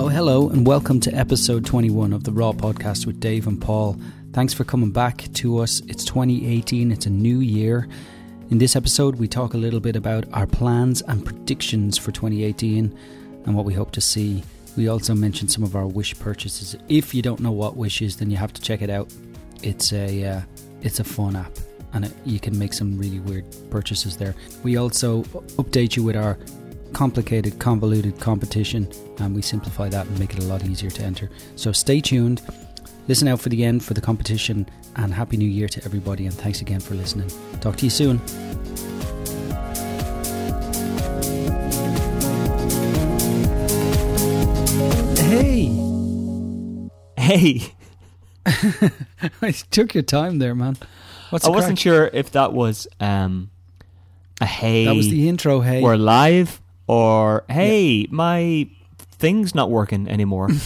Oh, hello, and welcome to episode 21 of the Raw podcast with Dave and Paul. Thanks for coming back to us. It's 2018, it's a new year. In this episode, we talk a little bit about our plans and predictions for 2018 and what we hope to see. We also mention some of our Wish purchases. If you don't know what Wish is, then you have to check it out. It's a uh, it's a fun app, and it, you can make some really weird purchases there. We also update you with our complicated, convoluted competition, and we simplify that and make it a lot easier to enter. So stay tuned. Listen out for the end for the competition, and Happy New Year to everybody, and thanks again for listening. Talk to you soon. Hey! Hey, I took your time there, man. What's I wasn't crack? sure if that was um, a hey. That was the intro, hey. We're live, or hey, my thing's not working anymore.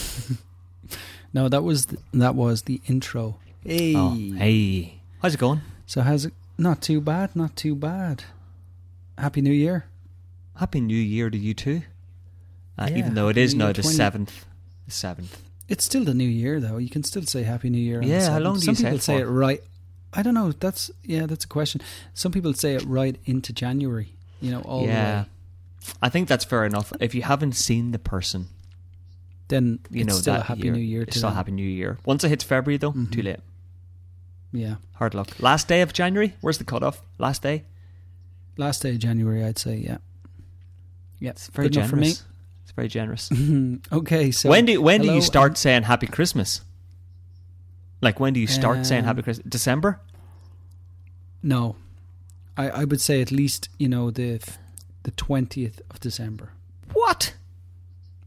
No, that was the, that was the intro. Hey. oh, hey, how's it going? So how's it? Not too bad. Not too bad. Happy New Year. Happy New Year to you too. Uh, Yeah, even though it Happy is New now Year the 20 seventh, the seventh. It's still the New Year, though. You can still say Happy New Year. Yeah, how long do you Some say people it say it right. I don't know. That's yeah. That's a question. Some people say it right into January. You know, all yeah, the way. I think that's fair enough. If you haven't seen the person, Then you it's know still that a Happy year, New Year. It's To still them. Happy New Year. Once it hits February, though, Mhm. too late. Yeah. Hard luck. Last day of January. Where's the cutoff? Last day. Last day of January, I'd say. Yeah. Yeah. It's very Good generous. It's very generous. okay. So when do when do you start saying Happy Christmas? Like when do you start saying Um, Happy Christmas? December? No, I I would say at least you know the the twentieth of December. What?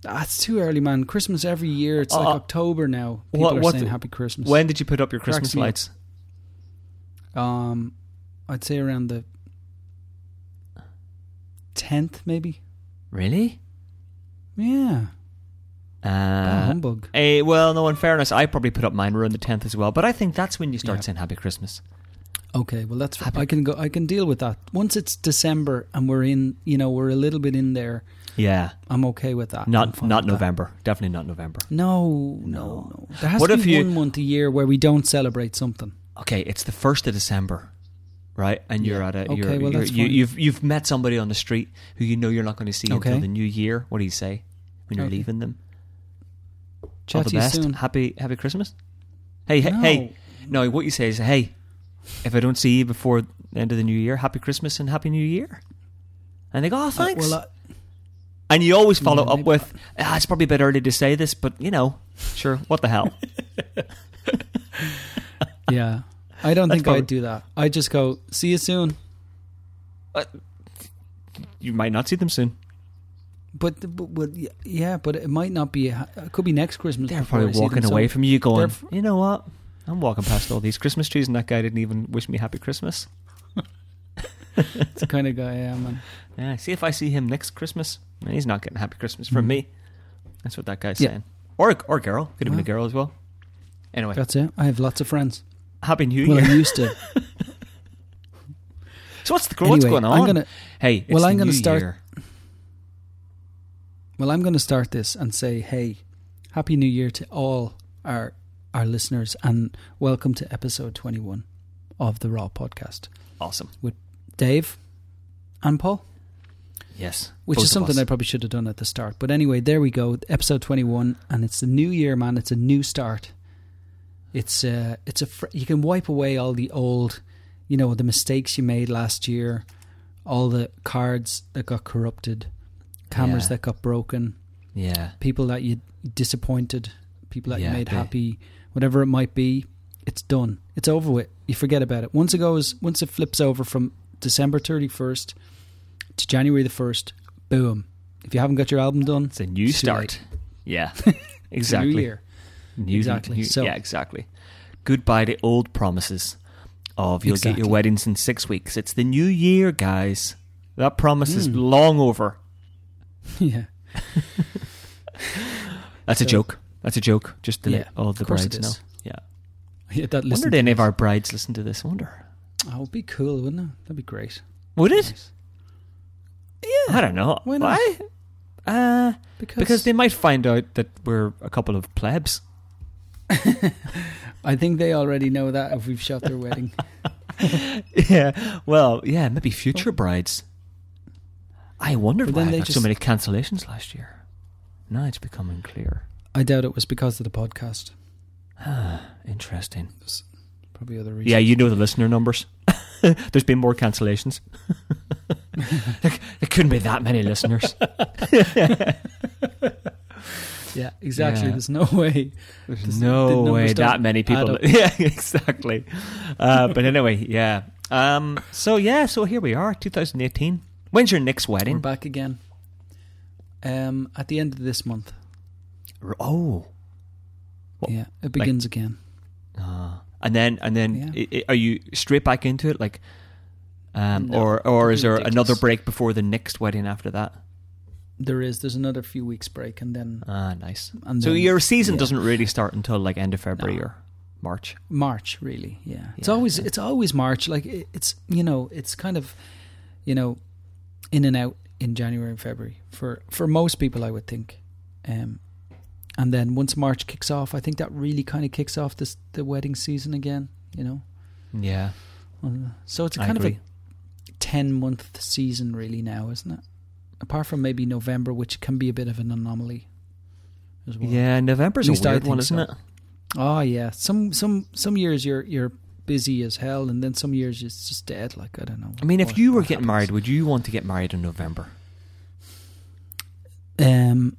That's too early, man. Christmas every year. It's like Uh, October now. People what- are saying the- Happy Christmas. When did you put up your Cracks Christmas lights? Um, I'd say around the tenth, maybe. Really? Yeah. Uh, humbug. eh, well, no. In fairness, I probably put up mine around the tenth as well. But I think that's when you start Yeah. saying Happy Christmas. Okay, well that's Happy- I can go. I can deal with that. Once it's December and we're in, you know, we're a little bit in there. Yeah. I'm okay with that. Not not with that. November. Definitely not November. No, no, No. There has What to if be you- one month a year where we don't celebrate something. Okay, it's the first of December, right? And you're Yeah. at a Okay, you're, well, you're, that's you, fine. you've you've met somebody on the street who you know you're not going to see Okay. until the new year. What do you say when you're Okay. leaving them? Chat All the best. soon. Happy Happy Christmas. Hey hey No. hey. No, what you say is hey. If I don't see you before the end of the new year, Happy Christmas and Happy New Year. And they go, oh, Uh, thanks. well, and you always follow Yeah, up with, ah, it's probably a bit early to say this, but you know, sure, what the hell? yeah. I don't That's think probably- I'd do that. I just go, see you soon. you might not see them soon. But, but, but yeah, but it might not be. It could be next Christmas. They're probably walking so away from you going, they're- you know what? I'm walking past all these Christmas trees and that guy didn't even wish me happy Christmas. It's the kind of guy I am. Man. Yeah, see if I see him next Christmas. eh, He's not getting happy Christmas from Mhm. me. That's what that guy's Yeah. saying. Or or girl. Could have been a girl as well. Anyway, That's it. I have lots of friends. happy New Well, I Year. used to. so what's the what's Anyway, going on? I'm gonna. hey, it's well, I'm gonna new start- year. Well, I'm going to start this and say, hey, happy New Year to all our our listeners, and welcome to episode 21 of the Raw Podcast. Awesome. With Dave and Paul. Yes. Which is something us. I probably should have done at the start. But anyway, there we go. Episode 21 and it's the new year, man. It's a new start. It's uh it's a fr- you can wipe away all the old, you know, the mistakes you made last year, all the cards that got corrupted, cameras Yeah. that got broken, Yeah. people that you disappointed, people that Yeah, you made they- happy, whatever it might be, it's done. It's over with. You forget about it. Once it goes, once it flips over from December 31st to January the 1st, boom. If you haven't got your album done, It's a new It's start. Yeah. exactly. new year. New- Exactly. new- So- yeah, exactly. Goodbye to old promises of you'll get your weddings in six weeks. It's the new year, guys. That promise is Mm. long over. yeah. That's a joke. That's a joke. Just to Yeah, let all the of course it brides know. Yeah. Yeah, that I wonder to if any of our brides listen to this. I wonder. Oh, it'd be cool, wouldn't it? That'd be great. Would it? Nice. I don't know. Why not? Why? Uh, Because, Because they might find out that we're a couple of plebs. I think they already know that if we've shot their wedding. yeah. Well, yeah, maybe future brides. I wonder But why then I they got so many cancellations last year. Now it's becoming clear. I doubt it was because of the podcast. Ah, interesting. There's probably other reasons. Yeah, you know the listener numbers. There's been more cancellations. there, there couldn't be that many listeners. Yeah, exactly. Yeah. There's no way. There's no way that many people. Yeah, exactly. Uh, but anyway, yeah. Um, so yeah, so here we are, 2018. When's your next wedding? We're wedding? back again. Um, at the end of this month. Oh, yeah, it begins again. uh, and then and then Yeah. i- i- are you straight back into it, like, um, No, or or is there another break before the next wedding after that? There is. There's another few weeks break, and then Ah, nice. and So then your season yeah. doesn't really start until like end of February No. or March. March, really. Yeah, it's always yeah. it's always March. Like it, it's you know it's kind of you know in and out in January and February for for most people, I would think. Um, and then once March kicks off, I think that really kind of kicks off this the wedding season again. You know, Yeah, so it's kind of a ten month season really now, isn't it? Apart from maybe November, which can be a bit of an anomaly as well. yeah. November's a weird one, isn't so. it? Oh yeah. Some some some years you're you're busy as hell, and then some years it's just dead. Like I don't know. I mean, if you were getting happens. married, would you want to get married in November? um,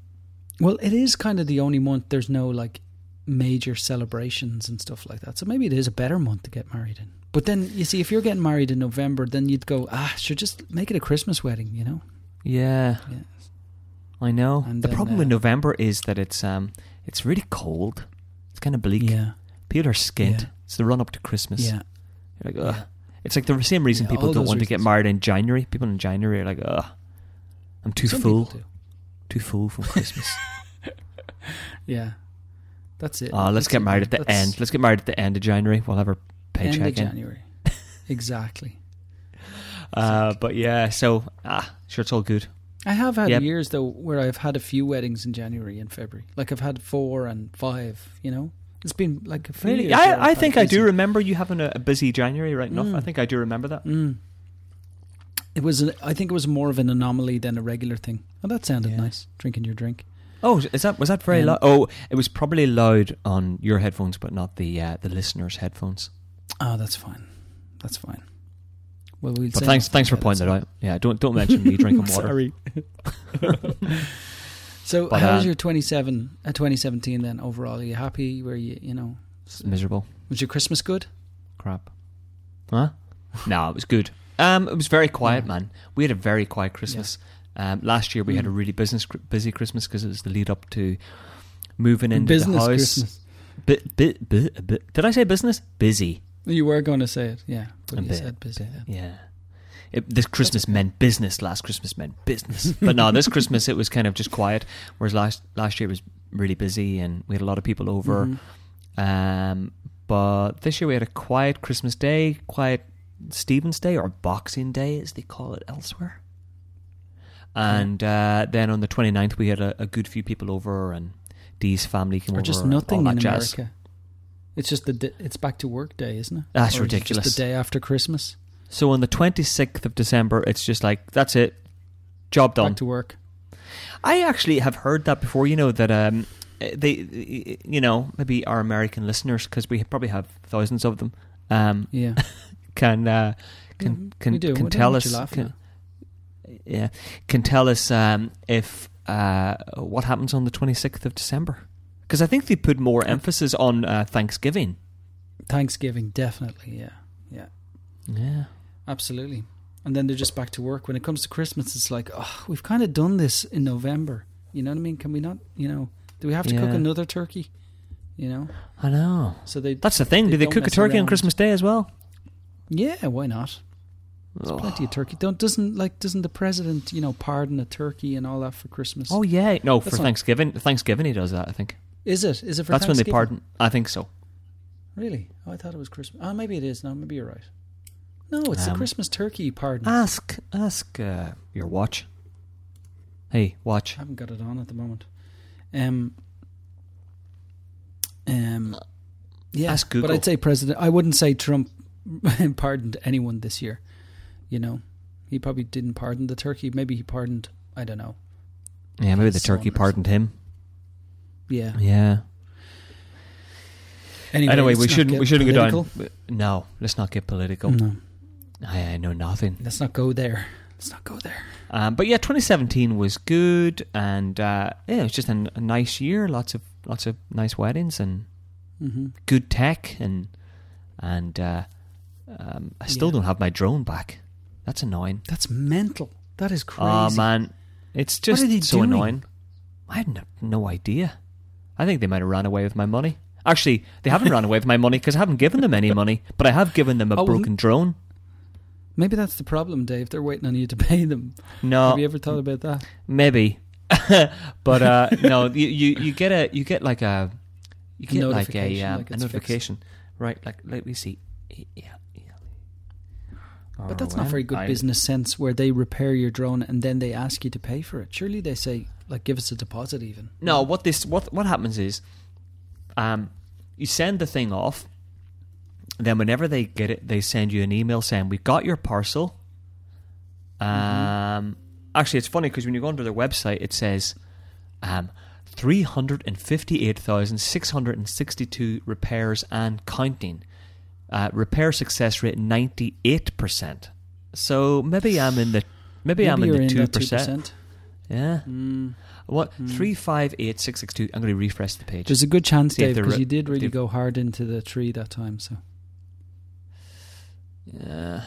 well, it is kind of the only month there's no like major celebrations and stuff like that. So maybe it is a better month to get married in. But then you see, if you're getting married in November, then you'd go, ah, should just make it a Christmas wedding, you know? Yeah, Yeah. I know. And the then, problem uh, with November is that it's um it's really cold. It's kind of bleak. Yeah, People are skint. Yeah. It's the run up to Christmas. yeah, You're like, ugh. yeah. It's like the same reason people don't want to get married in January. People in January are like, ugh, I'm too Some full, people do. too full from Christmas. Yeah, that's it. Ah, let's That's get married man. at the That's end. Let's get married at the end of January. We'll have our paycheck end of in. January. exactly. Uh, but yeah, so ah, sure, it's all good. I have had Yep. years though where I've had a few weddings in January and February. Like I've had four and five. You know, it's been like a few Really, years I've I, I think I do remember you having a, a busy January, right enough. Mm. I think I do remember that. Mm. It was. An, I think it was more of an anomaly than a regular thing. Oh, that sounded Yeah. nice. Drinking your drink. Oh, is that was that very Um, loud? Oh, it was probably loud on your headphones, but not the uh, the listeners' headphones. Oh, that's fine. That's fine. Well, we'll. But thanks, thanks for pointing that out. Yeah, don't don't mention me drinking water. Sorry. so, But, how was uh, your 27, uh, 2017 then overall? Are you happy? Were you, you know, miserable. was your Christmas good? Crap. Huh? no, it was good. Um, it was very quiet, Yeah. man. We had a very quiet Christmas. Um, last year we had a Mm. really business busy Christmas because it was the lead up to moving into Business the house. Christmas. Bit, bit, bit, bit. Did I say business? Busy. You were going to say it, yeah. But you bit, said busy. bit, yeah. Yeah. It, this Christmas meant business. Last Christmas meant business. but no, this Christmas it was kind of just quiet. Whereas last last year it was really busy and we had a lot of people over. Mhm. Um, but this year we had a quiet Christmas Day, quiet Stephen's Day or Boxing Day as they call it elsewhere. And uh, then on the 29th we had a, a good few people over and Dee's family came Or over. just nothing in jazz. America. It's just the di- it's back to work day, isn't it? That's Or ridiculous. Just the day after Christmas, So on the 26th of December it's just like that's it. Job done. back to work. I actually have heard that before. You know that um, they, you know, maybe our American listeners, because we probably have thousands of them, um, Yeah, can uh, can Mm, can, can know tell us, can, yeah, can tell us um, if uh, what happens on the twenty sixth of December. Because I think they put more emphasis on uh, Thanksgiving. Thanksgiving definitely. Yeah, yeah, Yeah, absolutely. And then they're just back to work. When it comes to Christmas, it's like, oh, we've kind of done this in November. You know what I mean? Can we not? You know, do we have to cook another turkey? You know, I know. so they. That's the thing. They Do they cook a turkey on. Christmas Day as well? Yeah, why not? There's Oh. plenty of turkey. Don't doesn't like doesn't the president you know pardon a turkey and all that for Christmas? Oh yeah, no, for That's not- Thanksgiving. Thanksgiving he does that. I think is it? Is it for Thanksgiving? that's when they pardon. I think so. Really? Oh, I thought it was Christmas. Oh, maybe it is. No, maybe you're right. No, it's the Um, Christmas turkey pardon. Ask ask uh, your watch. Hey, watch. I haven't got it on at the moment. Um. Um. Yeah, Ask but I'd say President. I wouldn't say Trump pardoned anyone this year. You know, he probably didn't pardon the turkey. Maybe he pardoned. I don't know. Yeah, maybe the turkey pardoned him. Yeah. Yeah. Anyway, Anyway, we shouldn't we shouldn't political. go down. No, let's not get political. No, I, I know nothing. let's not go there. Let's not go there. Um, but yeah, 2017 was good, and uh, yeah, it was just a, a nice year. Lots of lots of nice weddings and hmm good tech, and and uh, um, I still Yeah. don't have my drone back. That's annoying. That's mental. That is crazy. Oh man, it's just so doing? annoying. I had no, no idea. I think they might have ran away with my money. Actually, they haven't run away with my money because I haven't given them any money, but I have given them a Oh, broken drone. Maybe that's the problem, Dave. They're waiting on you to pay them. No, Have you ever thought about that? maybe, but uh, no, you, you you get a you get like a you get like a notification, um, like a notification, right? Like let me see. Yeah, But that's not very good business sense where they repair your drone and then they ask you to pay for it. Surely they say, like, give us a deposit even. No, what this what what happens is, um, you send the thing off. Then whenever they get it, they send you an email saying we got your parcel. Um, actually, it's funny because when you go onto their website, it says, um, three hundred and fifty-eight thousand six hundred and sixty-two repairs and counting. Uh, repair success rate ninety-eight percent. So maybe I'm in the maybe, I'm in the two percent. Yeah. Mm. What three five eight six six two? I'm going to refresh the page. There's a good chance, See Dave, because re- you did really go hard into the tree that time. So Yeah.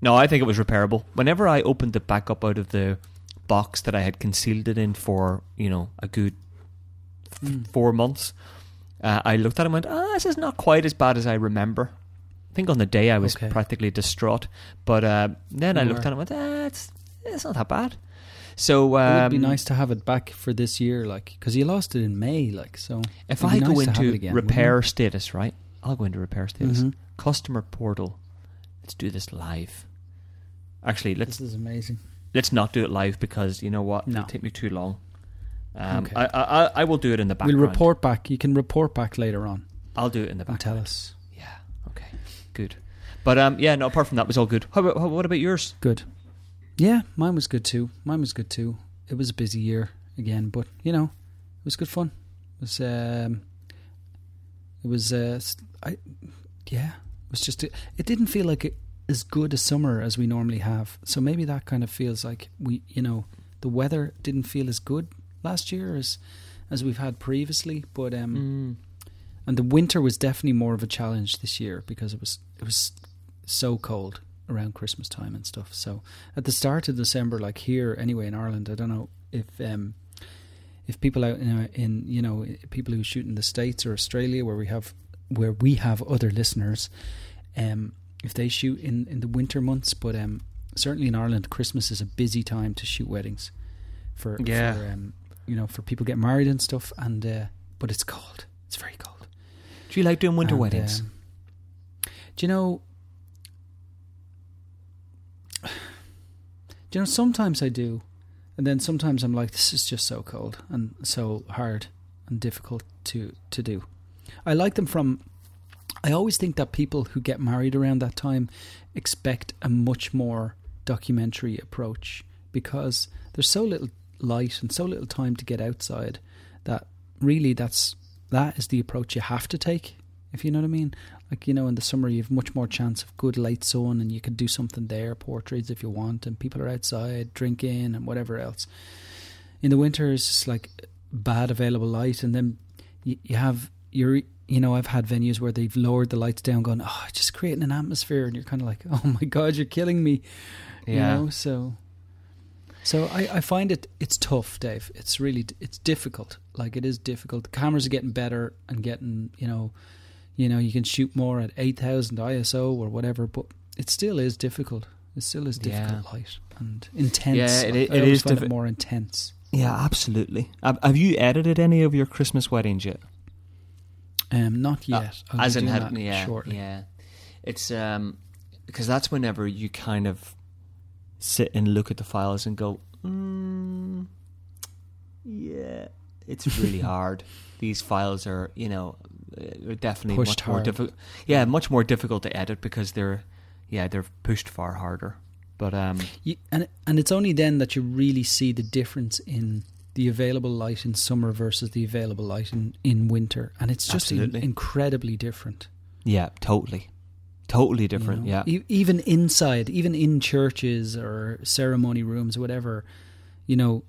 No, I think it was repairable. Whenever I opened it back up out of the box that I had concealed it in for, you know, a good f- Mm. four months, uh, I looked at it and went, ah, this is not quite as bad as I remember. I think on the day I was Okay. practically distraught. But uh, then I You looked were. at it and went, ah, it's, it's not that bad. So um, it would be nice to have it back for this year, like, because you lost it in May, like, so. If I go nice to into again, repair status, right? I'll go into repair status. Mhm. Customer portal. Let's do this live. Actually, let's This is amazing. let's not do it live because you know what? No. It'll take me too long. Um, Okay. I, I I- I will do it in the background. We'll report back. You can report back later on I'll do it in the and tell us. Yeah. Okay. Good. But um, yeah. No. Apart from that, it was all good. How about, how, what about yours? Good. Yeah, mine was good too. Mine was good too. It was a busy year again, but you know, it was good fun. It was um, it was uh, I yeah, it was just it didn't feel like it, as good a summer as we normally have. So maybe that kind of feels like we, you know, the weather didn't feel as good last year as as we've had previously, but um Mm. and the winter was definitely more of a challenge this year because it was it was so cold around Christmas time and stuff. So at the start of December, like here anyway in Ireland, I don't know if um if people out in, in you know people who shoot in the states or Australia where we have where we have other listeners, um if they shoot in in the winter months, but um certainly in Ireland, Christmas is a busy time to shoot weddings for Yeah. for um you know for people getting married and stuff and uh, but it's cold. It's very cold. Do you like doing winter And, weddings? um, do you know? Do you know? Sometimes I do, and then sometimes I'm like, this is just so cold and so hard and difficult to to do. I like them from. I always think that people who get married around that time expect a much more documentary approach because there's so little light and so little time to get outside that really that's that is the approach you have to take if you know what I mean like you know in the summer you have much more chance of good light sun and you can do something there portraits if you want and people are outside drinking and whatever else. In the winter it's just like bad available light and then you, you have your you know I've had venues where they've lowered the lights down going oh just creating an atmosphere and you're kind of like oh my god you're killing me you know so so I, I find it it's tough dave. It's really it's difficult. Like it is difficult. The cameras are getting better and getting you know you know you can shoot more at 8000 iso or whatever but it still is difficult it still is difficult Yeah. light and intense Yeah, it Like, i- I it always is it more intense Yeah, absolutely. Have, have you edited any of your Christmas weddings yet? um not Uh, yet I'll As in, had, yeah, shortly yeah. It's um because that's whenever you kind of sit and look at the files and go, mm, Yeah, it's really hard. These files are, you know, uh, definitely Pushed much more difficult. Yeah, much more difficult to edit because they're, yeah, they're pushed far harder. But um, You, and and it's only then that you really see the difference in the available light in summer versus the available light in, in winter, and it's just in- incredibly different. yeah, totally, totally you different. know? Yeah, E- even inside, even in churches or ceremony rooms, or whatever, you know,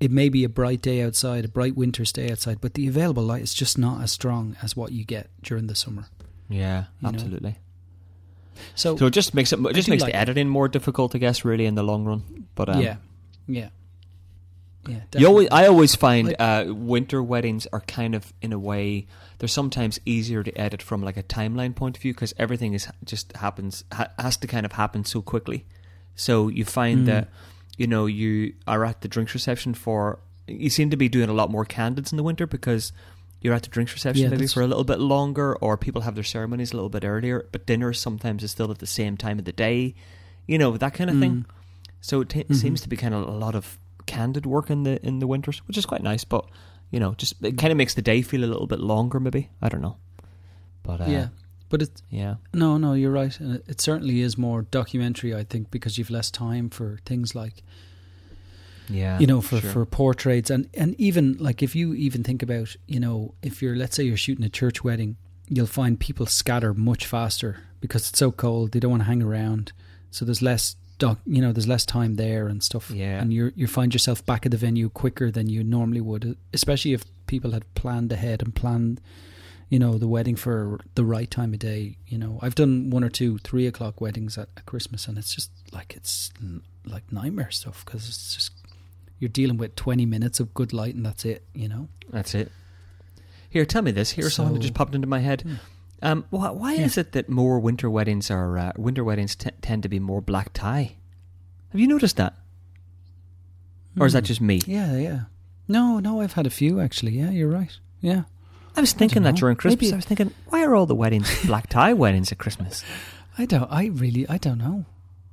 it may be a bright day outside, a bright winter's day outside, but the available light is just not as strong as what you get during the summer. yeah, know. absolutely. So, So it just makes it it just makes like the it. editing more difficult, I guess, really in the long run. But um, yeah, yeah, yeah. You always. I always find Like- uh, winter weddings are kind of in a way they're sometimes easier to edit from like a timeline point of view because everything is just happens ha- has to kind of happen so quickly. So you find Mm. that you know you are at the drinks reception for you seem to be doing a lot more candidates in the winter because you're at the drinks reception Yeah, maybe for a little bit longer or people have their ceremonies a little bit earlier but dinner sometimes is still at the same time of the day you know that kind of thing Mm. so it t- Mhm. seems to be kind of a lot of candid work in the in the winters, which is quite nice. But you know, just it kind of makes the day feel a little bit longer. Maybe I don't know, but uh, yeah, but it's yeah, No, no, you're right. And it- it certainly is more documentary, I think, because you've less time for things like yeah. you know for sure. for portraits and and even like if you even think about you know if you're let's say you're shooting a church wedding, you'll find people scatter much faster because it's so cold. They don't want to hang around, so there's less doc. You know, there's less time there and stuff. Yeah. and you you find yourself back at the venue quicker than you normally would, especially if people had planned ahead and planned you know the wedding for the right time of day you know i've done one or two three o'clock weddings at, at christmas and it's just like it's n- like nightmare stuff because it's just you're dealing with 20 minutes of good light and that's it you know That's it. Here, tell me this. Here's something that just popped into my head. Hmm. Um, why, why Yeah. is it that more winter weddings are uh, winter weddings t- tend to be more black tie? Have you noticed that, or is that Hmm. just me? yeah yeah no no i've had a few actually yeah you're right yeah I was thinking don't that during Christmas. Maybe- I was thinking, why are all the weddings black tie weddings at Christmas? i don't i really i don't know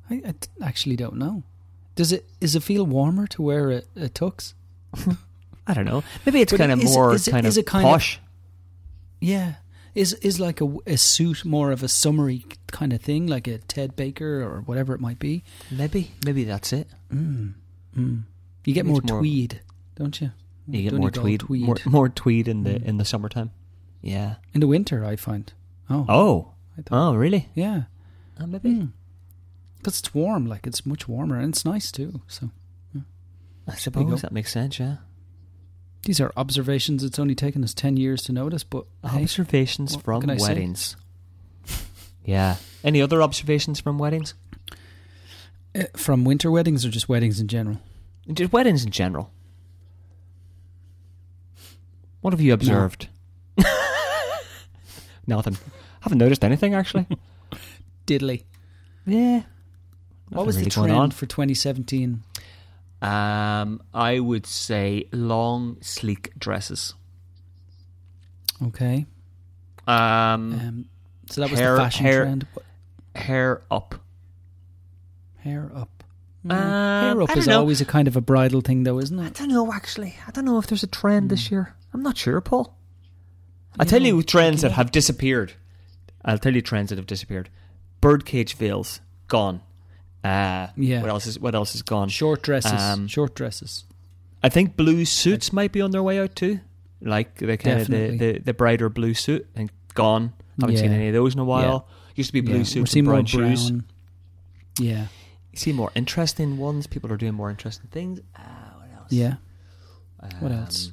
i, I actually don't know does it is it feel warmer to wear a, a tux I don't know. Maybe it's But kind of is it- more is it- kind is of it kind of- posh. Yeah. Is is like a, a suit more of a summery kind of thing, like a Ted Baker or whatever it might be? maybe, maybe that's it. Mm. Mm. You get more more- tweed, don't you? You get more all tweed, more more tweed in the Mm. in the summertime. Yeah. in the winter. I find. Oh. Oh. Oh, really? Yeah. Oh, maybe. Because it's warm, like it's much warmer and it's nice too. So I suppose that makes sense. Yeah. these are observations. It's only taken us ten years to notice, but Observations what from can I say? weddings. yeah. Any other observations from weddings? uh, from winter weddings or just weddings in general. Just weddings in general. What have you observed? Nothing. Haven't noticed anything actually. Diddly. yeah. What was the trend on. for 2017? Um, I would say long, sleek dresses. Okay. Um, Um, so that was hair- the fashion hair- trend. Hair up. Hair up. Um, hair up is know. always a kind of a bridal thing, though, isn't it? I don't know. Actually, I don't know if there's a trend this Hmm. year. I'm not sure, Paul. I'll tell you trends that have disappeared. I'll tell you trends that have disappeared. Birdcage veils gone. Uh, Yeah. What else is What else is gone? Short dresses. Um, short dresses. I think blue suits might be on their way out too. Like the kind of the, the, the brighter blue suit and gone. Haven't seen any of those in a while. Used to be blue yeah. Suits and more brown shoes. brown. Yeah. You see more interesting ones. People are doing more interesting things. Uh, what else? Yeah. What Um, else?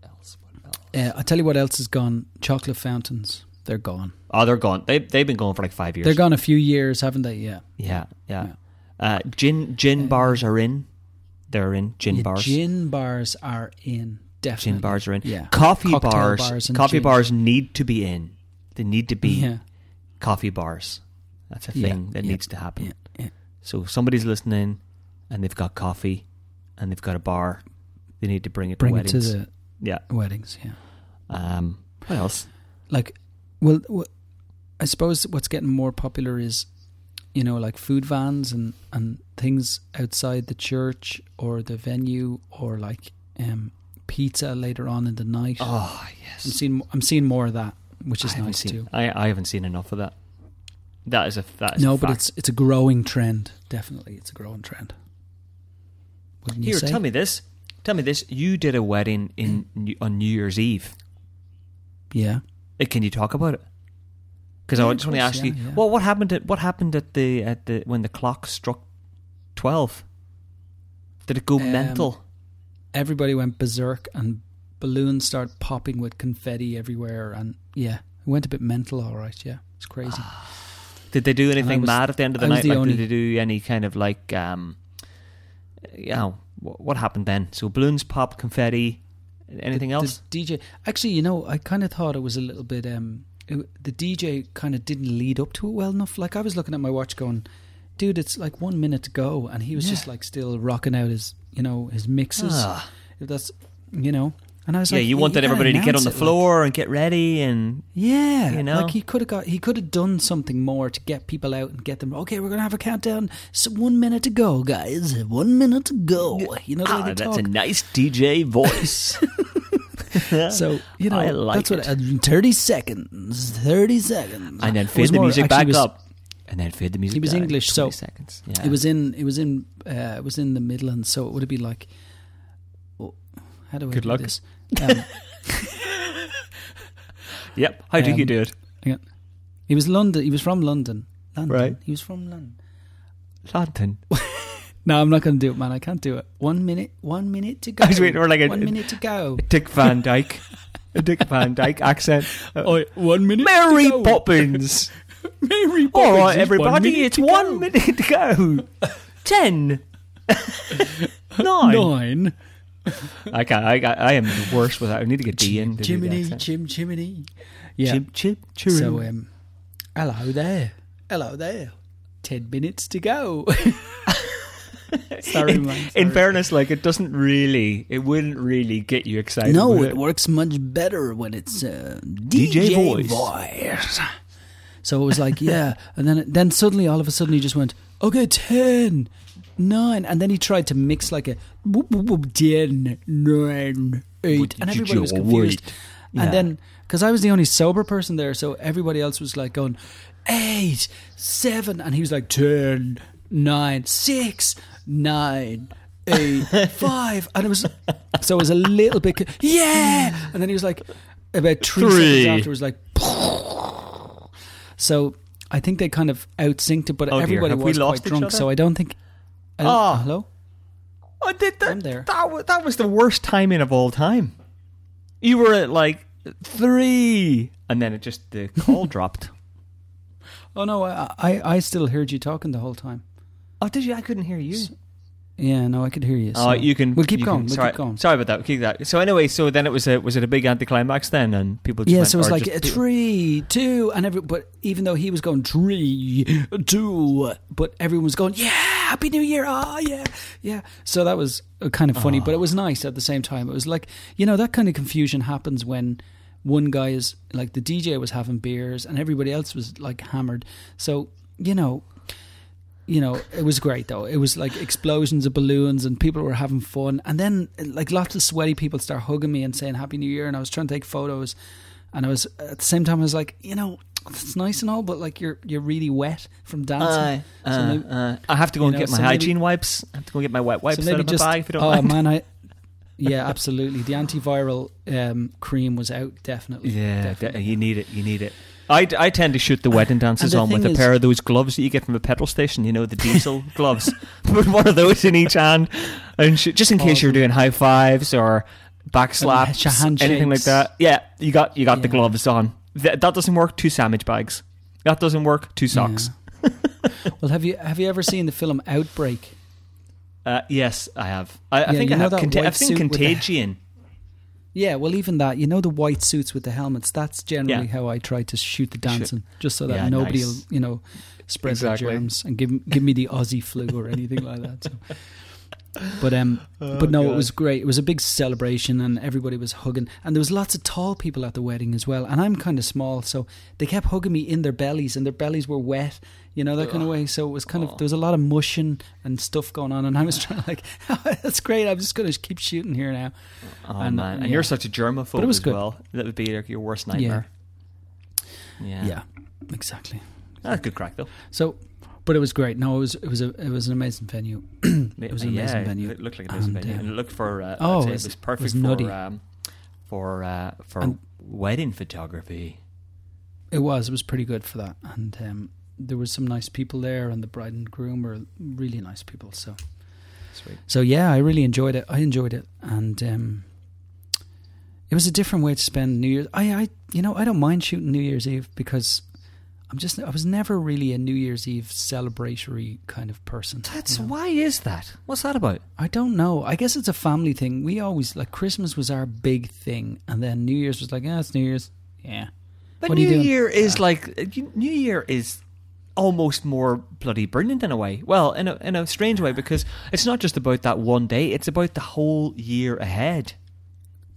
What else? What else? Uh, I'll tell you what else is gone. Chocolate fountains. They're gone. Oh, they're gone. They they've been going for like five years. They're gone a few years, haven't they? Yeah. Yeah, yeah. Yeah. Uh, gin gin Uh, bars are in. They're in gin Yeah, bars. Gin bars are in. Definitely. Gin bars are in. Yeah. Coffee Cocktail bars. bars and coffee gin. bars need to be in. They need to be Yeah. coffee bars. That's a thing that needs to happen. So if somebody's listening, and they've got coffee, and they've got a bar. They need to bring it Bring to it to weddings. the yeah. weddings. Yeah. Um. What else? like well i suppose what's getting more popular is you know like food vans and and things outside the church or the venue or like um, pizza later on in the night. Oh I'm yes, seeing I'm seeing more of that, which is nice seen. too. I, I haven't seen enough of that. That is a that is No, a but it's it's a growing trend. Definitely, it's a growing trend. Wouldn't you here. say? Tell me this. Tell me this. You did a wedding in on New Year's Eve. Yeah. Uh, Can you talk about it? Because Yeah, I of just want to course, ask yeah, you, yeah. well, what happened at what happened at the at the when the clock struck twelve? Did it go Um, mental? Everybody went berserk, and balloons started popping with confetti everywhere, and yeah, it went a bit mental. All right, yeah, it's crazy. Did they do anything was- mad at the end of the I was night? the Like, only- did they do any kind of like, um, you know, what, what happened then? So balloons pop, confetti, anything the, else? The DJ, actually, you know, I kind of thought it was a little bit. Um, it, the DJ kind of didn't lead up to it well enough. Like I was looking at my watch, going, "Dude, it's like one minute to go," and he was just like still rocking out his, you know, his mixes. Ah. That's, you know, and I was yeah, like, you wanted everybody to get on the it, like- floor and get ready, and Yeah, You know? like he could have got, he could have done something more to get people out and get them. Okay, we're gonna have a countdown. So one minute to go, guys. One minute to go. You know ah, that's talk. a nice DJ voice. so you know I like that's what uh, thirty seconds. Thirty seconds, and then fade the more- music back was- up, and then fade the music. He was. English, 20 so seconds. Yeah. It was in. It was in. Uh, it was in the Midlands, so it would have been like. How do I Good do luck. this? Um, Yep. How do you Um, do it? hang on. he was London. He was from London. London. Right. He was from London. London. No, I'm not going to do it, man. I can't do it. One minute. One minute to go. I was waiting for like a- one minute to go. Dick Van Dyke. A Dick Van Dyke accent. Oh, one minute. Mary to go. Poppins. Mary Poppins. All right, is everybody, one minute it's to one go. minute to go. Ten. Nine. Nine. I can't. I, I am the worst with that. I need to get D in. to do the Chimney, accent. chim, chimney. Yeah. Chip, chip, chiroo. So, um, hello there. Hello there. Ten minutes to go. Sorry, in, man. in fairness, like it doesn't really, it wouldn't really get you excited. No, would it works much better when it's uh, DJ DJ, voice. voice. So it was like, yeah, and then then suddenly, all of a sudden, he just went, okay, ten, nine, and then he tried to mix like a whoop, whoop, whoop, ten, nine, eight, and everybody was confused. Wait. And then, because I was the only sober person there, so everybody else was like going eight, seven, and he was like ten, nine, six, nine, eight, five, and it was so it was a little bit yeah, and then he was like about three, Three. seconds after was like so I think they kind of outsynced it, but Oh everybody was quite drunk, so I don't think. Don't- Oh. hello. I did that. I'm there. That was, that was the worst timing of all time. You were at like three, and then it just the call dropped. Oh no, I, I I still heard you talking the whole time. Oh, did you? I couldn't hear you. Yeah, no, I could hear you. Oh, so you can. We'll keep going. can- we'll sorry, keep going. Sorry about that. Keep that. So anyway, so then it was a was it a big anticlimax then, and people just Yeah, went, so it was like just- uh, three, two, and every. But even though he was going three, two, but everyone was going, yeah, happy New Year, oh yeah, yeah. So that was kind of funny, but it ah. was nice at the same time. It was like you know that kind of confusion happens when one guy is like the DJ was having beers and everybody else was like hammered. So you know. You know, it was great though. It was like explosions of balloons and people were having fun. And then, like, lots of sweaty people start hugging me and saying Happy New Year. And I was trying to take photos, and I was at the same time I was like, you know, it's nice and all, but like you're you're really wet from dancing. Aye, So uh, maybe- uh, I have to go and know, get my so maybe- hygiene wipes. I have to go get my wet wipes so out maybe of my bag if you don't oh mind. man, I yeah, absolutely. The antiviral um, cream was out definitely. Yeah, definitely. you need it. You need it. I, I tend to shoot the wedding dances the on with a is- pair of those gloves that you get from a petrol station. You know the diesel gloves. Put one of those in each hand, and sh- just in case you're doing high fives or back slaps, anything like that. Yeah, you got you got the gloves on. Th- that doesn't work. Two sandwich bags. That doesn't work. Two socks. Well, have you have you ever seen the film Outbreak? Uh, yes, I have. I, I think I have. that Conta- I've seen suit the- Contagion. Yeah, well, even that, you know, the white suits with the helmets. That's generally Yeah. how I try to shoot the dancing, just so that Yeah, nobody nice. will, you know, spread Exactly. the germs and give give me the Aussie flu or anything like that. So, But um, but no, God. it was great. It was a big celebration, and everybody was hugging. And there was lots of tall people at the wedding as well. And I'm kind of small, so they kept hugging me in their bellies, and their bellies were wet, you know that kind of way. So it was kind of Oh. there was a lot of mushing and stuff going on, and I was trying to like, that's great. I'm just going to keep shooting here now. Oh And, man, and yeah. you're such a germaphobe But it was as good. well. That would be like your worst nightmare. Yeah, Yeah, exactly. that's good crack though. So, but it was great. No, it was it was a it was an amazing venue. It was an yeah, amazing venue. It looked like an amazing And, venue, um, and it looked for. Uh, oh, I'd say it it was- was, it perfect was for um, for uh, for And- wedding photography. It was. It was pretty good for that, and um, there was some nice people there, and the bride and groom were really nice people. So, Sweet. so yeah, I really enjoyed it. I enjoyed it, and um, it was a different way to spend New Year's. I, I, you know, I don't mind shooting New Year's Eve because I'm just. I was never really a New Year's Eve celebratory kind of person. That's you know? why is that? What's that about? I don't know. I guess it's a family thing. We always like Christmas was our big thing, and then New Year's was like, yeah, it's New Year's. Yeah, But What New? Year is like uh, New Year is almost more bloody brilliant in a way. Well, in a in a strange way because it's not just about that one day; it's about the whole year ahead.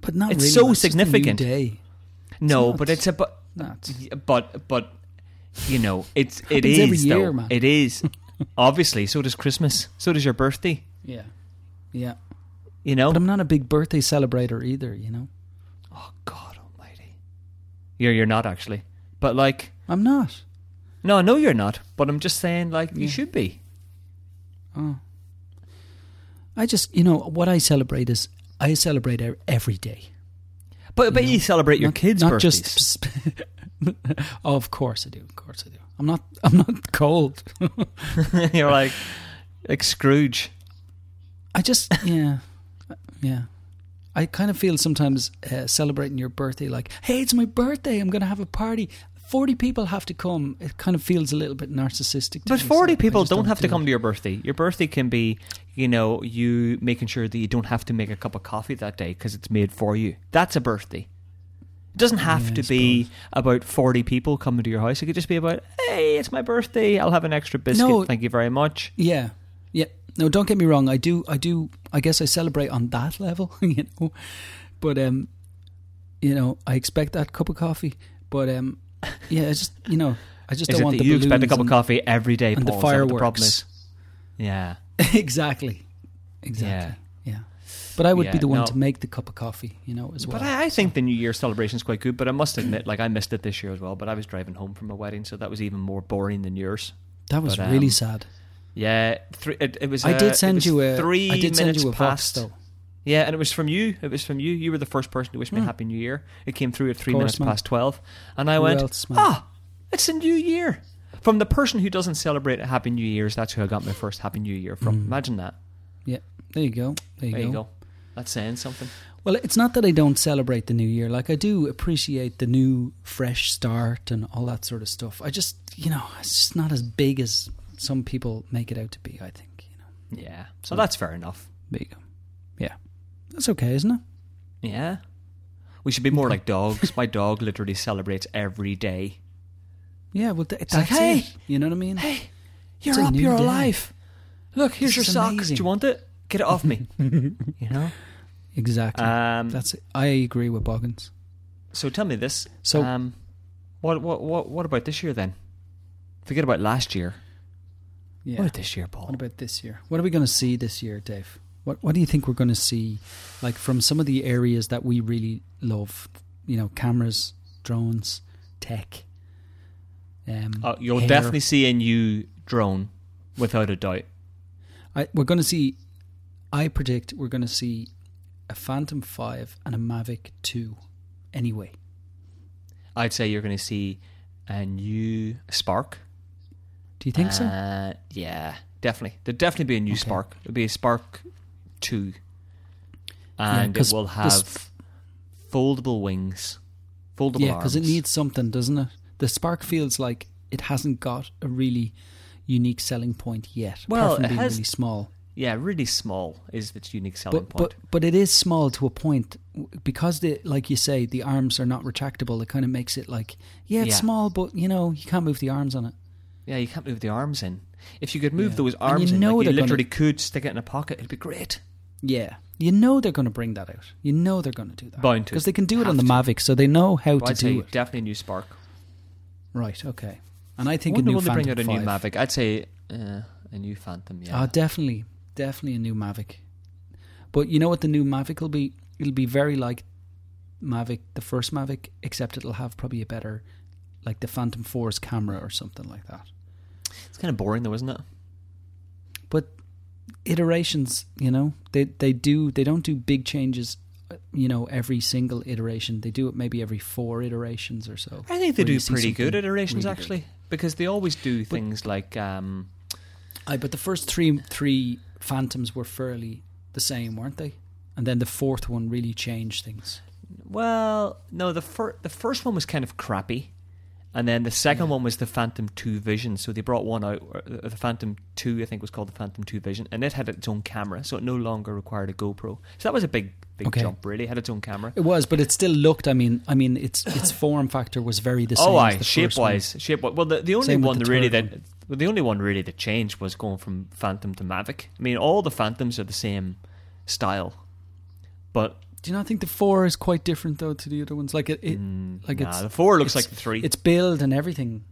but not. It's really. so It's just a new significant. day. No, not. but it's about Not. but but you know it's it is every though. man. It is obviously. So does Christmas. So does your birthday. Yeah, yeah. You know. But I'm not a big birthday celebrator either. You know, oh God Almighty. You're you're not actually, but like I'm not. no, no, you're not. But I'm just saying, like you should be. Oh. I just, you know, what I celebrate is I celebrate every day. But but know, you celebrate your Not- kids' not birthdays. just. oh, of course I do. Of course I do. I'm not. I'm not cold. you're like like Scrooge. I just, yeah, yeah. I kind of feel sometimes uh, celebrating your birthday like, hey, it's my birthday. I'm going to have a party. Forty people have to come. It kind of feels a little bit narcissistic. To But me, forty so I people just don't have to come it. to your birthday. Your birthday can be, you know, you making sure that you don't have to make a cup of coffee that day because it's made for you. That's a birthday. It doesn't have Yeah, to be about forty people coming to your house. It could just be about, hey, it's my birthday. I'll have an extra biscuit. No. Thank you very much. Yeah, yeah. No, don't get me wrong. I do. I do. I guess I celebrate on that level, you know. But um, you know, I expect that cup of coffee. But um, yeah, I just you know, I just don't want the you expect a cup of coffee every day, and the Paul? Is that what the fireworks. is? Yeah. exactly, exactly. Yeah. But I would be the one no. to make the cup of coffee, you know, as well. But I, I think the New Year celebration is quite good. But I must admit, like I missed it this year as well. But I was driving home from a wedding, so that was even more boring than yours. that was but, really um, sad. Yeah, three, it, it was. I uh, did send you a. three I did send you a box past. though. Yeah, and it was from you. It was from you. You were the first person to wish me a happy New Year. It came through at three course, minutes man. past twelve, and I Who went, else, "Ah, it's a new year." From the person who doesn't celebrate a Happy New Year's, that's who I got my first Happy New Year from. Mm. Imagine that. Yeah, there you go. There you, There go. you go. That's saying something. Well, it's not that I don't celebrate the new year. Like I do appreciate the new fresh start and all that sort of stuff. I just, you know, it's just not as big as some people make it out to be. I think, you know. Yeah. So So- that's fair enough. There you go. That's okay, isn't it? Yeah. We should be more like dogs. My dog literally celebrates every day. Yeah. Well, th- that's like, hey, it. You know what I mean? Hey, you're up. You're day. alive. Look, here's This your is sock. Do you want it? Get it off me. you know. Exactly. Um, that's it. I agree with Boggins. So tell me this. So- um, what what what what about this year then? Forget about last year. Yeah. What about this year, Paul? What about this year? What are we going to see this year, Dave? What What do you think we're going to see, like from some of the areas that we really love? You know, cameras, drones, tech. Um, Uh, you'll hair. definitely see a new drone, without a doubt. I, we're going to see. I predict we're going to see a Phantom Five and a Mavic Two. Anyway, I'd say you're going to see a new Spark. do you think so? Uh, yeah, definitely. There'll definitely be a new Okay. Spark. It'll be a Spark Two, Yeah, it will have foldable wings, foldable Yeah, because it needs something, doesn't it? The Spark feels like it hasn't got a really unique selling point yet. Well, it being has- really small. Yeah, really small is its unique selling but, point. but but it is small to a point because the like you say the arms are not retractable. It kind of makes it like yeah, it's Yeah. small, but you know you can't move the arms on it. Yeah, you can't move the arms in. If you could move Yeah. those And arms you in, know like you they're gonna- literally could stick it in a pocket, it'd be great. Yeah, you know they're going to bring that out. You know they're going to do that Bound to. because they can do it on the to. Mavic, so they know how But to I'd say do it. definitely a new Spark. Right. Okay. And I think a wonder new will they Phantom bring out a new Mavic? I'd say uh, a new Phantom. Yeah. Ah, definitely, definitely a new Mavic. But you know what the new Mavic will be? It'll be very like Mavic, the first Mavic, except it'll have probably a better, like the Phantom 4's camera or something like that. it's kind of boring though, isn't it? But iterations, you know, they they do they don't do big changes, you know, every single iteration. They do it maybe every four iterations or so. I think they do pretty good iterations really actually, because they always do things like. Um, Aye, but the first three three Phantoms were fairly the same, weren't they? And then the fourth one really changed things. well, no, the fir- the first one was kind of crappy, and then the second one was the Phantom Two Vision. So they brought one out, uh, the Phantom Two, I think, was called the Phantom Two Vision, and it had its own camera, so it no longer required a GoPro. So that was a big, big Okay. jump. Really, it had its own camera. It was, but it still looked. I mean, I mean, its its form factor was very the same. Oh, aye, shape wise, shape. Well, the, the only Same one the really that well, the only one really that changed was going from Phantom to Mavic. I mean, all the Phantoms are the same style, but Do you not think the four is quite different though to the other ones? Like it, it mm, like nah, it's the four looks like the three. its build and everything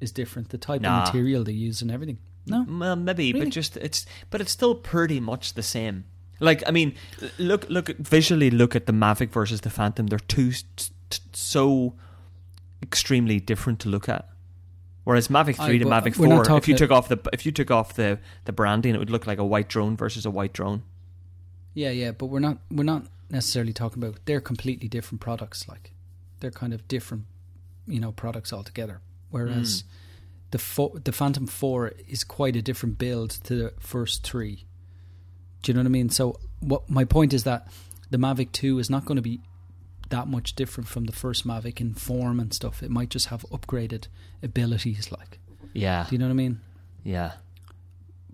is different. The type Nah. of material they use and everything. No, Well, maybe, Really? but just it's but it's still pretty much the same. Like, I mean, look, look, at- visually, look at the Mavic versus the Phantom. They're two s- t- so extremely different to look at. Whereas Mavic three to Mavic four, if you took off the if you took off the the branding, it would look like a white drone versus a white drone. yeah, yeah, but we're not we're not necessarily talking about. They're completely different products. Like they're kind of different, you know, products altogether. Whereas mm. the fo- the Phantom Four is quite a different build to the first three. Do you know what I mean? So what my point is that the Mavic Two is not going to be that much different from the first Mavic in form and stuff. It might just have upgraded abilities. Like, Yeah, do you know what I mean? yeah,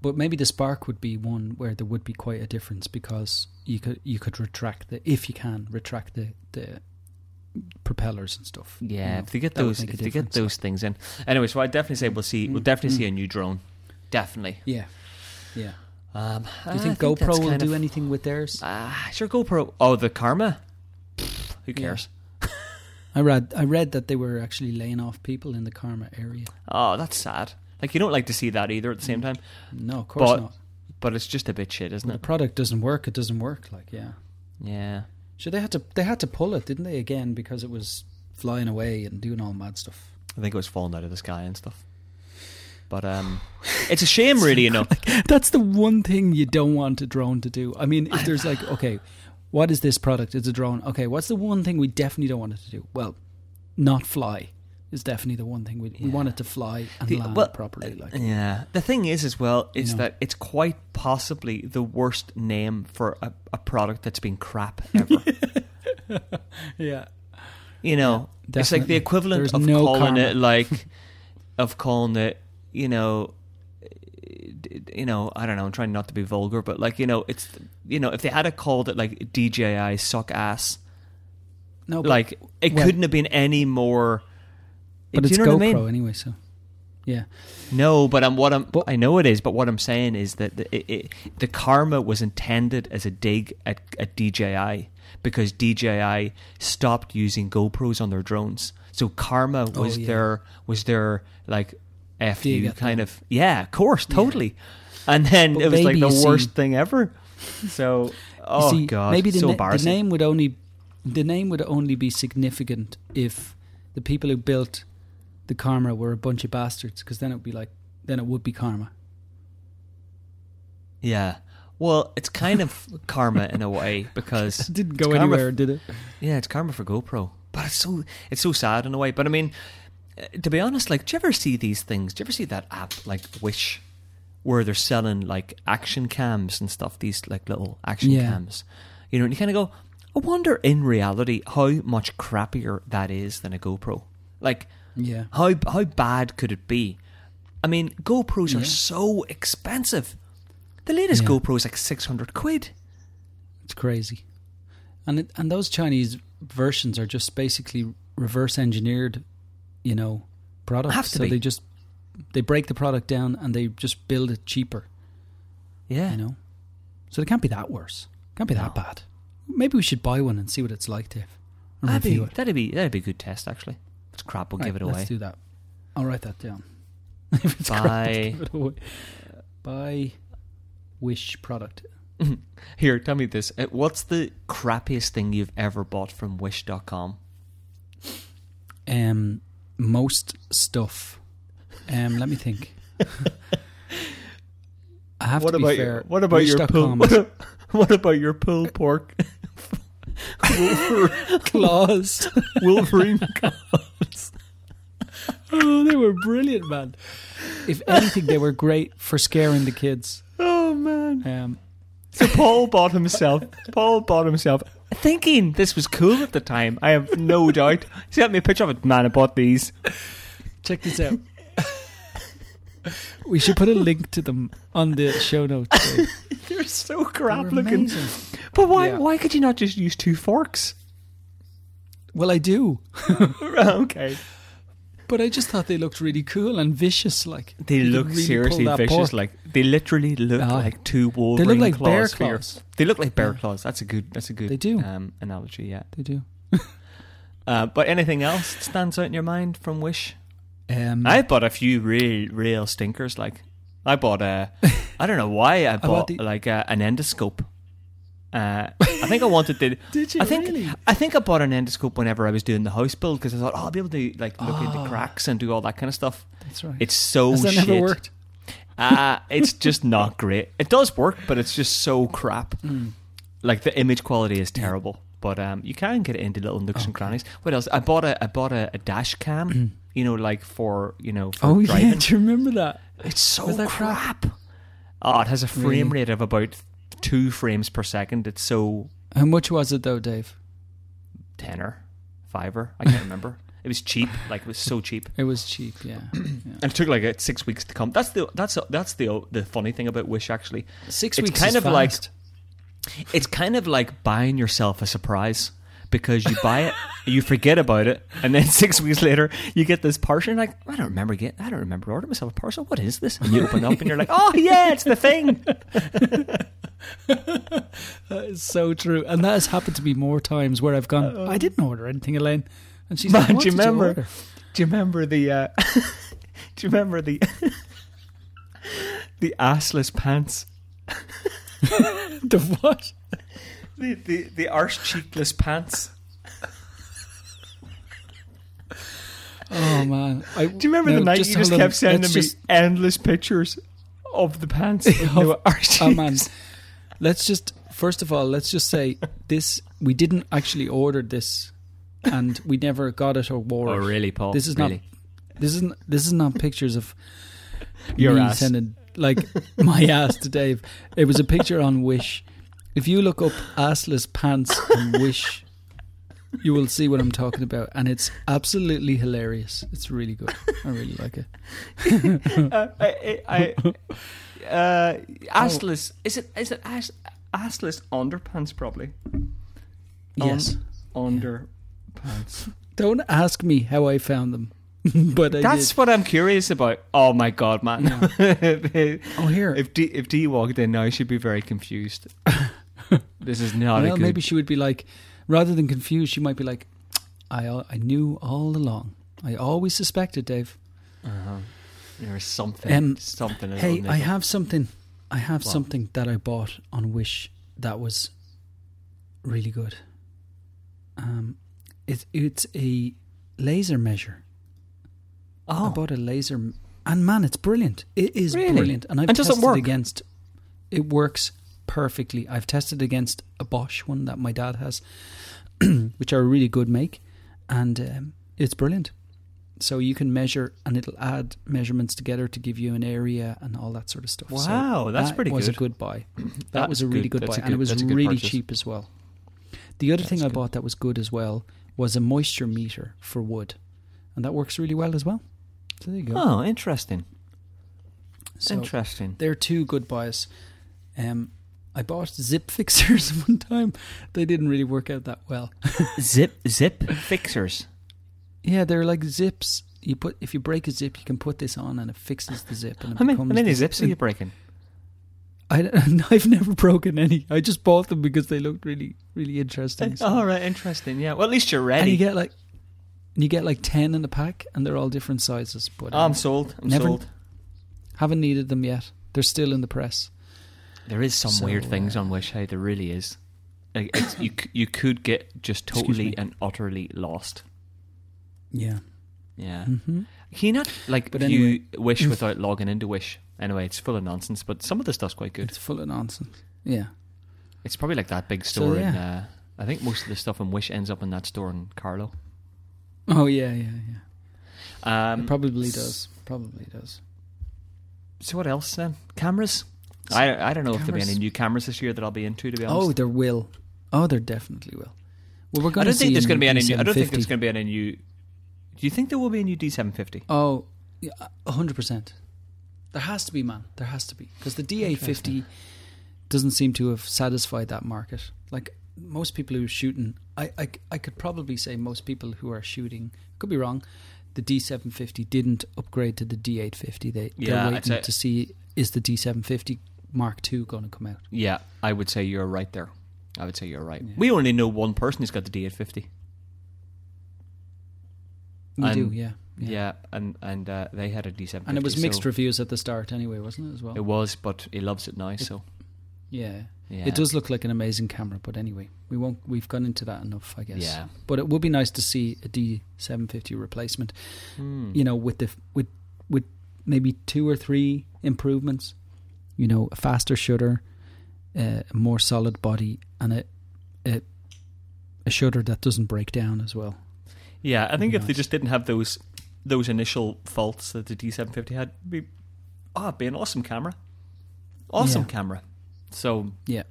But maybe the Spark would be one where there would be quite a difference because you could you could retract the if you can retract the the propellers and stuff. you yeah. know. if they get those, if they get those things in, anyway. So I definitely say we'll see. We'll Mm, definitely mm. see a new drone. Definitely. Yeah, yeah. Um, Do you think GoPro will do anything with theirs? Ah, sure. GoPro. Oh, the Karma. Pfft, Who Yeah. cares? I read I read that they were actually laying off people in the Karma area. Oh, that's sad. Like you don't like to see that either. At the same time, No, of course But- not. but it's just a bit shit, isn't When the product doesn't work, it doesn't work. Like, yeah. Yeah. So they had to they had to pull it, didn't they? Again because it was flying away and doing all mad stuff. I think it was falling out of the sky and stuff. But um, it's a shame, really. You know. That's the one thing you don't want a drone to do. I mean, if there's like, okay, what is this product? It's a drone. Okay, what's the one thing we definitely don't want it to do? Well, not fly is definitely the one thing we we want it to fly and The- land well, properly. Uh, like, Yeah. The thing is, as well, is that it's quite possibly the worst name for a, a product that's been crap ever. yeah, you know, it's like the equivalent There's of no calling karma. it like of calling it, you know, you know, I don't know. I'm trying not to be vulgar, but like you know, it's you know, if they had a called it like DJI suck ass, no, but, like it well- couldn't have been any more. But do it's you know GoPro I mean? anyway. So, yeah, No, but I'm what I'm. But- I know it is, but what I'm saying is that the, it, it, the karma was intended as a dig at, at DJI because DJI stopped using GoPros on their drones. So karma Oh, was yeah. their was their like f you kind them. of yeah, of course, totally. And then But it was like the you see- worst thing ever. So oh see, god, maybe the, so na- the name would only the name would only be significant if the people who built the Karma were a bunch of bastards, because then it would be like then it would be Karma. yeah. Well, it's kind of karma in a way because It didn't go anywhere, did it? Yeah, it's karma for GoPro, but it's so it's so sad in a way. But I mean, uh, to be honest, like, do you ever see these things? Do you ever see that app like Wish, where they're selling like action cams and stuff? These like little action Yeah. cams, you know, and you kind of go, I wonder in reality how much crappier that is than a GoPro. Like, Yeah. how how bad could it be? I mean, GoPros Yeah. are so expensive. The latest Yeah. GoPro is like six hundred quid. It's crazy. And it, and those Chinese versions are just basically reverse engineered, you know, products. Have to so be. they just they break the product down and they just build it cheaper. Yeah. You know, so it can't be that worse. Can't be that No. bad. Maybe we should buy one and see what it's like, Dave. That'd be, that'd be that'd be a good test actually. Crap, we'll Right, give it away. Let's do that. I'll write that down. if it's crap, I'll Buy- give it away. Buy Wish product. Here, tell me this. Uh, What's the crappiest thing you've ever bought from Wish.com? Um, most stuff. Um, let me think. I have to be fair. what about your pull? Wish.com What, what about your pulled pork? Wolver- claws. Wolverine. Claws. Oh, they were brilliant, man. If anything, they were great for scaring the kids. oh man! Um, So Paul bought himself. Paul bought himself, thinking this was cool at the time. I have no doubt. He sent me a picture of it. Man, I bought these. check this out. We should put a link to them on the show notes. Dave. They're so They crap looking. amazing. But why? Yeah. Why could you not just use two forks? Well, I do, okay. but I just thought they looked really cool and vicious. Like They You look really seriously vicious. pork. Like they literally look Ah. like two Wolverine like claws. bear for your- claws. They look like bear Yeah. claws. That's a good. That's a good. They do. Um, analogy. Yeah. they do. Uh, but anything else that stands out in your mind from Wish? Um, I bought a few real, real stinkers. Like I bought a. I don't know why I bought the- like a, an endoscope. Uh, I think I wanted to. Did you I think really? I think I bought an endoscope whenever I was doing the house build because I thought, oh, I'll be able to like look into Oh. cracks and do all that kind of stuff. That's right. It's so Has that shit. never worked? Uh, it's just not great. It does work, but it's just so crap. Mm. Like the image quality is terrible. But um, you can get it into little nooks and crannies. What else? I bought a I bought a, a dash cam. You know, like for you know for Oh driving. yeah, do you remember that? It's so that crap. crap? Oh, it has a frame Really? rate of about two frames per second. It's so How much was it though, Dave? tenner, fiver. I can't remember. It was cheap. Like it was so cheap. It was cheap, yeah. yeah. And it took like uh, six weeks to come. That's the that's that's the the funny thing about Wish actually. Six It's weeks kind of like- It's kind of like buying yourself a surprise because you buy it, you forget about it, and then six weeks later you get this parcel. And you're like, I don't remember getting, I don't remember ordering myself a parcel. What is this? And you open it up and you're like, Oh yeah, it's the thing. That is so true, and that has happened to me more times where I've gone. I didn't order anything, Elaine, and she's like, Man, what do you remember? order?" Do you remember the? Uh, do you remember the? the assless pants. the what? The the the arse cheekless pants. Oh man, I, Do you remember no, the night you just hold on, kept sending let's me just- endless pictures of the pants? with no arse Oh man, let's just first of all, let's just say this: we didn't actually order this, and we never got it or wore Oh really, Paul? This is really? not. This isn't. This is not pictures of Your me ass. sending like my ass to Dave. It was a picture on Wish. If you look up assless pants and Wish, you will see what I'm talking about, and it's absolutely hilarious. It's really good. I really like it. uh, I, I, uh, assless. Is it? Is it ass, assless underpants? Probably. Yes. Un- underpants. Don't ask me how I found them, but I That's did. what I'm curious about. Oh my god, man! Oh, here. if D if D walked in now, she'd be very confused. This is not a well, good. maybe she would be like, rather than confused, she might be like, I, I knew all along. I always suspected, Dave. Uh-huh. There's something. Um, something. Hey, I have something. I have What? something that I bought on Wish that was really good. Um, it's it's a laser measure. I Oh, bought a laser, and man, it's brilliant. It is Really? brilliant, and I've And it tested work? against. It works perfectly. I've tested against a Bosch one that my dad has, which are a really good make, and um, it's brilliant. So you can measure, and it'll add measurements together to give you an area and all that sort of stuff. So Wow, that's pretty cool. that pretty was good. a good buy. That That's was a really good, That's buy, a and it was that's good really purchase. cheap as well. The other thing That's I bought that was good as well was a moisture meter for wood, and that works really well as well. So there you go. Oh, interesting. So interesting. they're two good buys. Um, I bought zip fixers one time. They didn't really work out that well. Zip zip fixers. yeah, they're like zips. you put if you break a zip, you can put this on and it fixes the zip. And it How many, how many zips are you breaking? I, I've never broken any. I just bought them because they looked really, really interesting. so- Oh, right, interesting. Yeah. Well, at least you're and ready. you get like, you get like ten in a pack, and they're all different sizes. But oh, I'm um, sold. I'm Never- sold. haven't needed them yet. They're still in the press. There is some So, weird things uh, on Wish. Hey, there really is. Like, it's, you you could get just totally and utterly lost. Yeah. Yeah. hmm Can you not like But view Wish without logging into Wish? Anyway, it's full of nonsense, but some of the stuff's quite good. It's full of nonsense. Yeah. It's probably like that big So, store in. yeah. Uh, I think most of the stuff in Wish ends up in that store in Carlow. Oh yeah, yeah, yeah. Um, it probably does. Probably does. So what else then? Cameras? I I don't know if there'll be any new cameras this year that I'll be into. To be honest, Oh, there will. Oh, there definitely will. Well, we're going. I don't to think there's going to be any. New, I don't think there's going to be any new. Do you think there will be a new D750? Oh, yeah, a hundred percent. There has to be, man. There has to be because the D850 doesn't seem to have satisfied that market. Like most people who are shooting, I, I, I could probably say most people who are shooting could be wrong. The D750 didn't upgrade to the D850. They Yeah, they're waiting to see is the D750 Mark II going to come out. Yeah, I would say you're right there. I would say you're right. Yeah. We only know one person who's got the D850. We And- do, yeah, Yeah, and and uh, they had a D750. And it was mixed so reviews at the start, anyway, wasn't it as well? It was, but he loves it now. So yeah. yeah, It does look like an amazing camera, but anyway, we won't. We've gone into that enough, I guess. Yeah. But it would be nice to see a D750 replacement. Hmm. You know, with the with with maybe two or three improvements. You know, a faster shutter, uh, a more solid body, and a a, a shutter that doesn't break down as well. Yeah, I think if they just didn't have those those initial faults that the D750 had, it'd be ah, it'd be an awesome camera, awesome Yeah. camera. So Yeah.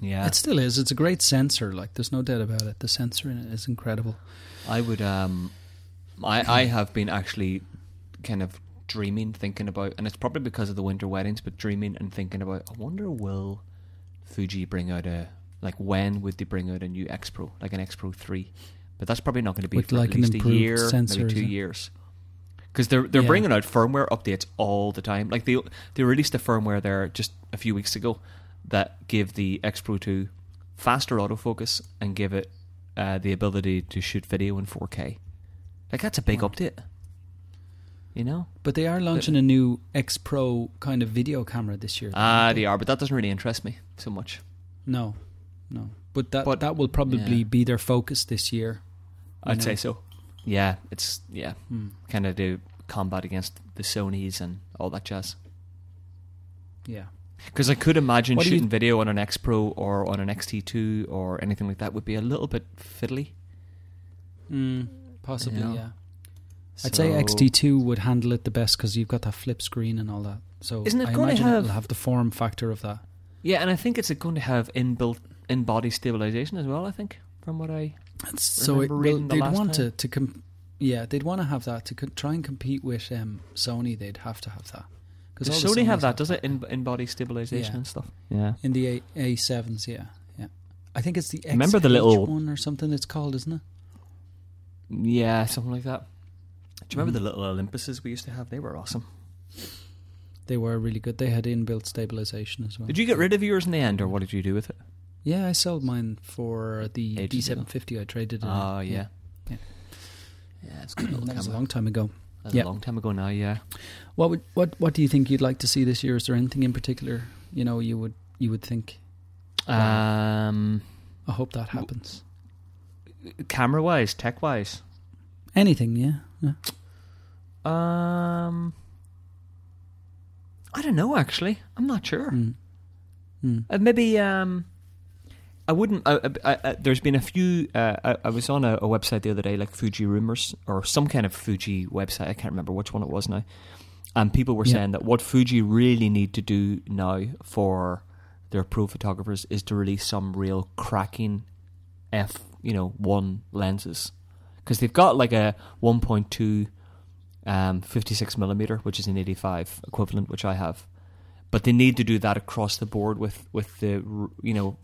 yeah, It still is. It's a great sensor. Like, there's no doubt about it. The sensor in it is incredible. I would um, I I have been actually kind of dreaming, thinking about, and it's probably because of the winter weddings, but dreaming and thinking about. I wonder will Fuji bring out a like when would they bring out a new X Pro, like an X Pro three? But that's probably not going to be With, for like, at an least a year, sensor, maybe two years. Because they're they're Yeah. bringing out firmware updates all the time. Like they they released a firmware there just a few weeks ago that gave the X Pro two faster autofocus and give it uh, the ability to shoot video in 4K. Like that's a big Wow. update. You know? But they are launching a new X Pro kind of video camera this year. Ah, aren't they are, but that doesn't really interest me so much. No, no. But that But- that will probably yeah. be their focus this year. I'd know? say so. Yeah, it's yeah, Hmm. kind of to combat against the Sony's and all that jazz. Yeah. Because I could imagine What do you- shooting video on an X Pro or on an XT2 or anything like that would be a little bit fiddly. Mm, possibly, Yeah. Yeah. I'd say So- XT2 would handle it the best because you've got that flip screen and all that. So Isn't it I gonna imagine have- it'll have the form factor of that. Yeah, and I think it's going to have inbuilt in body stabilization as well. I think from what I It's, so it, Remember well, the they'd last want time? to to com- yeah they'd want to have that to co- try and compete with um, Sony. They'd have to have that does all the Sony have Sonys that? Does it in in body stabilization Yeah. and stuff? Yeah. in the A A sevens? Yeah, yeah. I think it's the X Remember the little- one or something. It's called, isn't it? Yeah, something like that. Do you remember Mhm. the little Olympuses we used to have? They were awesome. They were really good. They had inbuilt stabilization as well. Did you get rid of yours in the end, or what did you do with it? Yeah, I sold mine for the Ages. D750. I traded it. in. Oh yeah, Yeah. yeah. It's a good that was a long time ago. That yeah. a long time ago now. Yeah. What would what what do you think you'd like to see this year? Is there anything in particular you know you would you would think? Um, I hope that happens. camera wise, tech wise, Anything, yeah. Yeah. um, I don't know. Actually, I'm not sure. Mm. Mm. Uh, maybe um, I wouldn't. There's been a few. Uh, I, I was on a, a website the other day, like Fuji Rumors or some kind of Fuji website. I can't remember which one it was now. And people were Yeah. saying that what Fuji really need to do now for their pro photographers is to release some real cracking f you know one lenses because they've got like a 1.2 um, 56 millimeter, which is an 85 equivalent, which I have. But they need to do that across the board with with the you know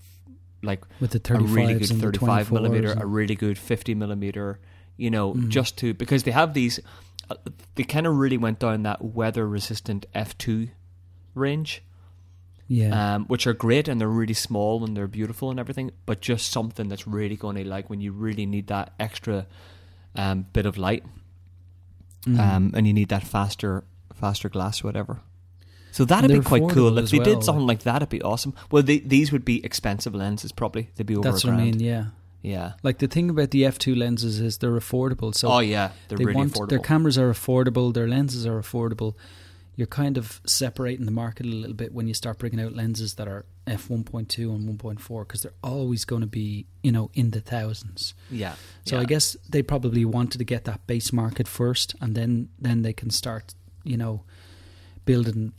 like With the a really good 35 millimeter, a really good 50 millimeter, you know, Mhm. just to because they have these uh, they kind of really went down that weather resistant f2 range Yeah. um, which are great and they're really small and they're beautiful and everything, but just something that's really going to like when you really need that extra um, bit of light, Mm. um, and you need that faster faster glass or whatever. So that'd be quite cool if they well, did something like that. It'd be awesome. Well, they, these would be expensive lenses, probably. They'd be over That's what I mean. Yeah. Yeah. Like the thing about the f2 lenses is they're affordable. So oh yeah, they're they really want affordable. their cameras are affordable, their lenses are affordable. You're kind of separating the market a little bit when you start bringing out lenses that are f 1.2 and 1.4 because they're always going to be you know in the thousands. yeah. So yeah. I guess they probably wanted to get that base market first, and then then they can start you know building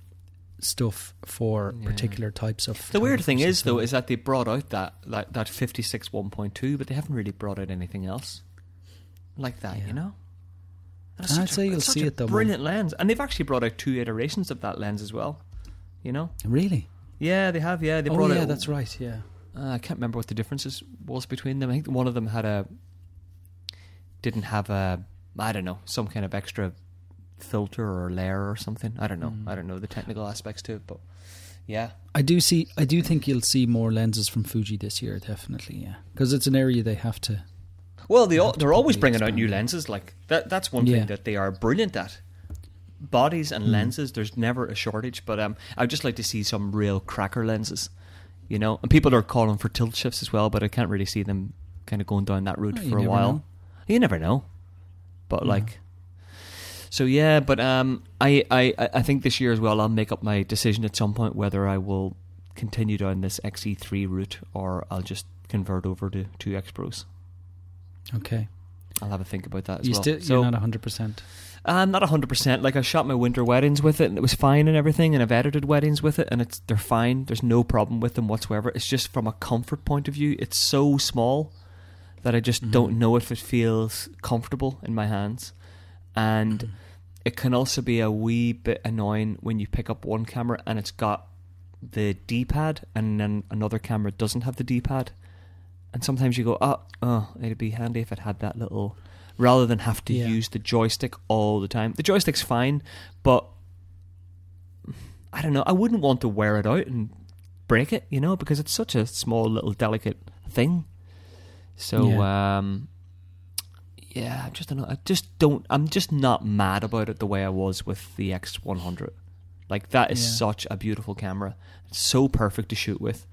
stuff for Yeah. particular types of. The weird thing is, though, is that they brought out that that, that 56 1.2, but they haven't really brought out anything else like that, Yeah. you know? And I'd say you'll such see a it, though, man. Brilliant lens. And they've actually brought out two iterations of that lens as well, you know? really. Yeah, they have, yeah. They oh brought yeah, out, that's right. Yeah. Uh, I can't remember what the differences was between them. I think one of them had a. didn't have a. I don't know, some kind of extra filter or layer or something. I don't know. Mm. I don't know the technical aspects to it, but yeah. I do see. I do think you'll see more lenses from Fuji this year. Definitely, yeah, because it's an area they have to. Well, they They al- have to they're always bringing out new lenses. Like that. That's one Yeah. thing that they are brilliant at. Bodies and Mm. lenses. There's never a shortage. But um, I'd just like to see some real cracker lenses. You know, and people are calling for tilt shifts as well, but I can't really see them kind of going down that route Oh, for a while. know. You never know. But No. like, so yeah. But um, I, I I think this year as well, I'll make up my decision at some point whether I will continue down this XE3 route or I'll just convert over to two X Pros. Okay, I'll have a think about that as you well. still so, you're not hundred percent. I'm not hundred percent. Like I shot my winter weddings with it, and it was fine and everything. And I've edited weddings with it, and it's they're fine. There's no problem with them whatsoever. It's just from a comfort point of view, it's so small that I just Mhm. don't know if it feels comfortable in my hands. And it can also be a wee bit annoying when you pick up one camera and it's got the D-pad, and then another camera doesn't have the D-pad. And sometimes you go, oh, oh, it'd be handy if it had that little rather than have to Yeah. use the joystick all the time. The joystick's fine, but I don't know. I wouldn't want to wear it out and break it, you know, because it's such a small little delicate thing. So Yeah. um yeah, I just don't know. I just don't I'm just not mad about it the way I was with the X100. Like that is Yeah. such a beautiful camera. It's so perfect to shoot with.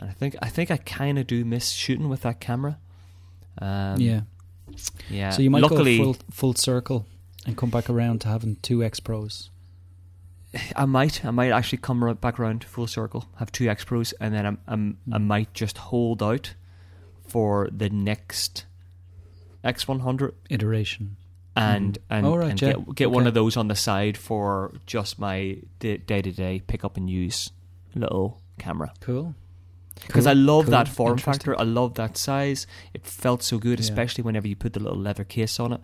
And I think I think I kind of do miss shooting with that camera. Um, yeah, yeah. so you might Luckily, go full full circle and come back around to having two X Pros. I might, I might actually come right back around full circle, have two X Pros, and then I'm, I'm, I Mm. might just hold out for the next X100 iteration. and Mhm. and, Oh, right, and yeah. get get one of those on the side for just my day to day pick up and use little camera Cool. Because Cool, I love cool, that form factor. I love that size. It felt so good, Yeah. especially whenever you put the little leather case on it.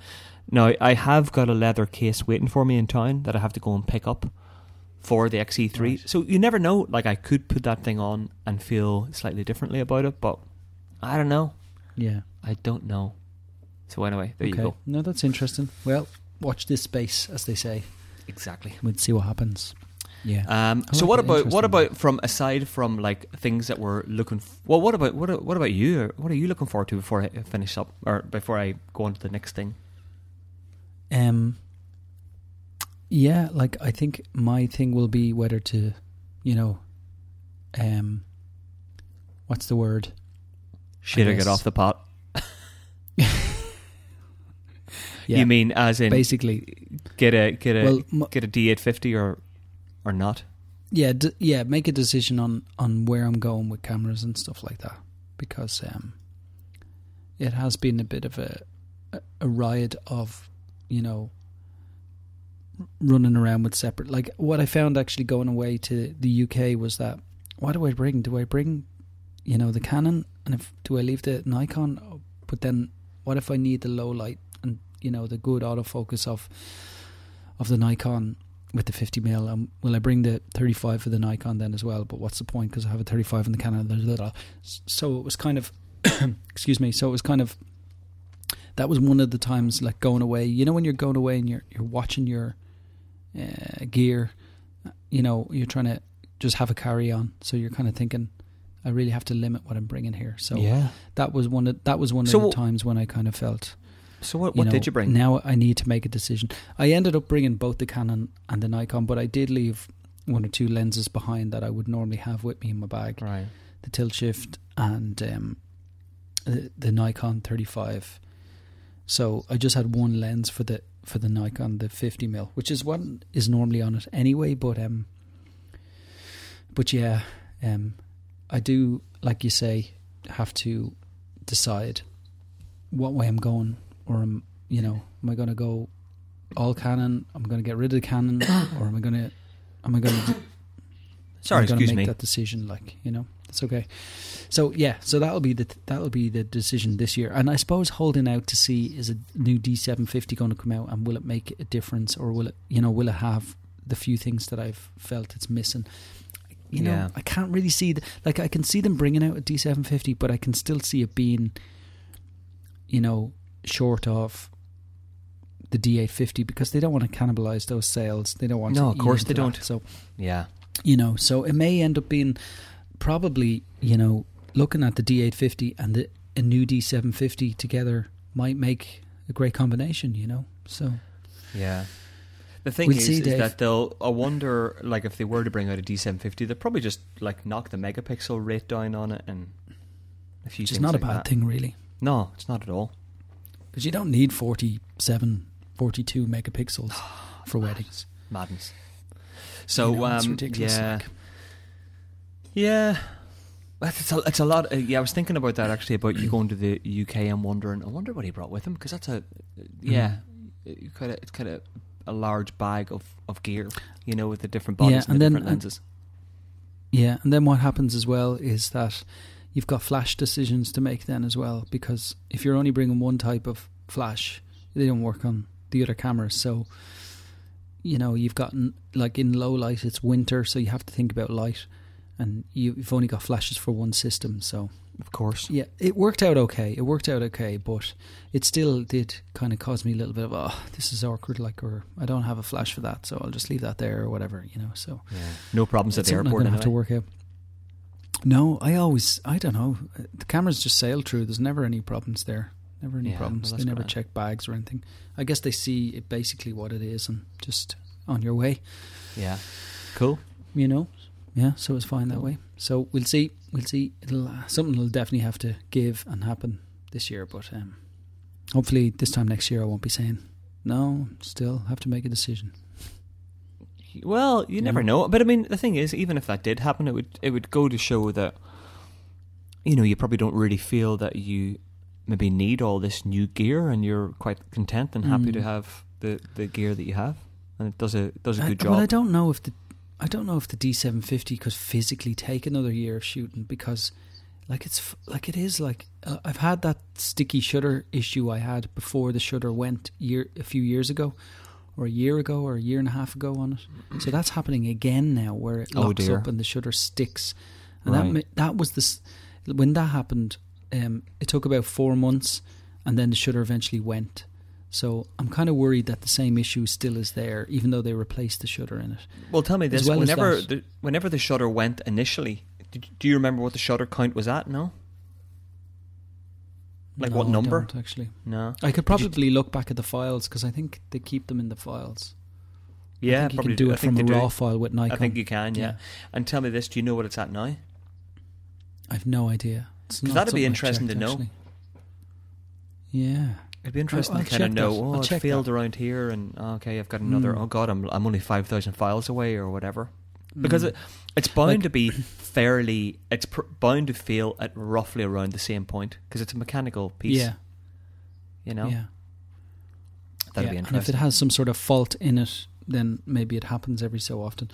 Now I have got a leather case waiting for me in town that I have to go and pick up for the XE3. Right. So you never know. Like I could put that thing on and feel slightly differently about it, but I don't know. Yeah. I don't know. So anyway, there okay. you go. No, that's interesting. Well, watch this space, as they say. Exactly. We'll see what happens. Yeah. Um, I so like what about what about from aside from like things that we're looking? F- well, what about what what about you? What are you looking forward to before I finish up or before I go on to the next thing? Um. Yeah, like I think my thing will be whether to, you know, um. What's the word? Should I, get off the pot? Yeah. You mean as in basically? get a get a Well, m- get a D eight fifty or or not? yeah, d- yeah. Make a decision on on where I'm going with cameras and stuff like that, because um, it has been a bit of a a, riot of, you know, running around with separate. Like what I found actually going away to the UK was that what do I bring? Do I bring, you know, the Canon, and if do I leave the Nikon? But then what if I need the low light and you know the good autofocus of of the Nikon with the 50 mil? Um, will I bring the 35 for the Nikon then as well? But what's the point? Because I have a 35 in the Canon. So it was kind of, excuse me. So it was kind of that was one of the times like going away. You know when you're going away and you're you're watching your uh, gear, you know you're trying to just have a carry on. So you're kind of thinking, I really have to limit what I'm bringing here. So yeah. that was one of that was one So of the times when I kind of felt. So what? What know, did you bring? Now I need to make a decision. I ended up bringing both the Canon and the Nikon, but I did leave one or two lenses behind that I would normally have with me in my bag. Right. The tilt shift and um, the, the Nikon 35. So I just had one lens for the for the Nikon, the 50 mil, which is what is normally on it anyway. But um, but yeah, um, I do like you say have to decide what way I'm going, or am you know, am I going to go all Canon? I'm going to get rid of the Canon, or am I going to am I going to Sorry, I'm gonna excuse make me. that decision. Like you know, it's okay. So yeah, so that'll be the that'll be the decision this year. And I suppose holding out to see is a new D750 going to come out, and will it make a difference, or will it you know will it have the few things that I've felt it's missing? You know, Yeah. I can't really see the, like I can see them bringing out a D750, but I can still see it being, you know, short of the D850 because they don't want to cannibalize those sales. They don't want No, to of course they that. don't. So Yeah. you know so it may end up being probably you know looking at the d850 and the a new d750 together might make a great combination you know so Yeah. The thing We'll is, see, is that they'll. I wonder, like, if they were to bring out a D750, they'd probably just like knock the megapixel rate down on it and a few things not a bad thing really No, it's not at all. Because you don't need 47 42 megapixels for weddings Madness. So, You know, um, ridiculous yeah, like. yeah. It's a, it's a lot. Uh, yeah, I was thinking about that actually. About you going to the UK and wondering. I wonder what he brought with him because that's a, yeah, Mm-hmm. kind of it's kind of a large bag of, of gear. You know, with the different Yeah, bodies and, and the then- different and- lenses. Yeah, and then what happens as well is that you've got flash decisions to make then as well because if you're only bringing one type of flash, they don't work on the other cameras. So, you know, you've got n- like in low light, it's winter, so you have to think about light, and you- you've only got flashes for one system. So, Of course. yeah, it worked out okay. It worked out okay, but it still did kind of cause me a little bit of oh, this is awkward. Like, or I don't have a flash for that, so I'll just leave that there or whatever. You know, so. Yeah. No problems at the I'm airport. gonna have to work out. No, I always, I don't know. The cameras just sail through. There's never any problems there. Never any Yeah, problems. well, they never check bags or anything. I guess they see it basically what it is and just on your way. Yeah. Cool. You know. Yeah, so it's fine that way. So we'll see. We'll see. It'll uh, something will definitely have to give and happen this year, but um, hopefully this time next year I won't be saying no. Still have to make a decision. Well, you never know? But I mean, the thing is, even if that did happen, it would it would go to show that you know you probably don't really feel that you maybe need all this new gear, and you're quite content and happy to Mm. have the, the gear that you have, and it does a does a I- good job. Well, I don't know if the I don't know if the D750 could physically take another year of shooting because, like, it's like it is like uh, I've had that sticky shutter issue I had before the shutter went year a few years ago, or a year ago, or a year and a half ago on it. So that's happening again now, where it Oh, locks dear. up and the shutter sticks. And Right. that that was this when that happened. Um, it took about four months, and then the shutter eventually went. So I'm kind of worried that the same issue still is there, even though they replaced the shutter in it. well, tell me this: well whenever the, whenever the shutter went initially, do you remember what the shutter count was at? No, Like No, what I number? don't, actually, no. I could probably look back at the files because I think they keep them in the files. Yeah, I think you probably can do I it think from a they do. raw file with Nikon. I think you can. Yeah. Yeah. And tell me this: Do you know what it's at now? I've no idea. It's 'Cause not that'd be something I've interesting to know. actually. Yeah, It'd be interesting I'll to kind of know. that. Oh, I'll it's failed that. around here, and oh, okay, I've got another. Mm. Oh God, I'm I'm only five thousand files away, or whatever. Because Mm. it, it's bound Like- to be fairly. It's pr- bound to fail at roughly around the same point because it's a mechanical piece. yeah, You know, yeah. that'd yeah. be interesting. And if it has some sort of fault in it, then maybe it happens every so often.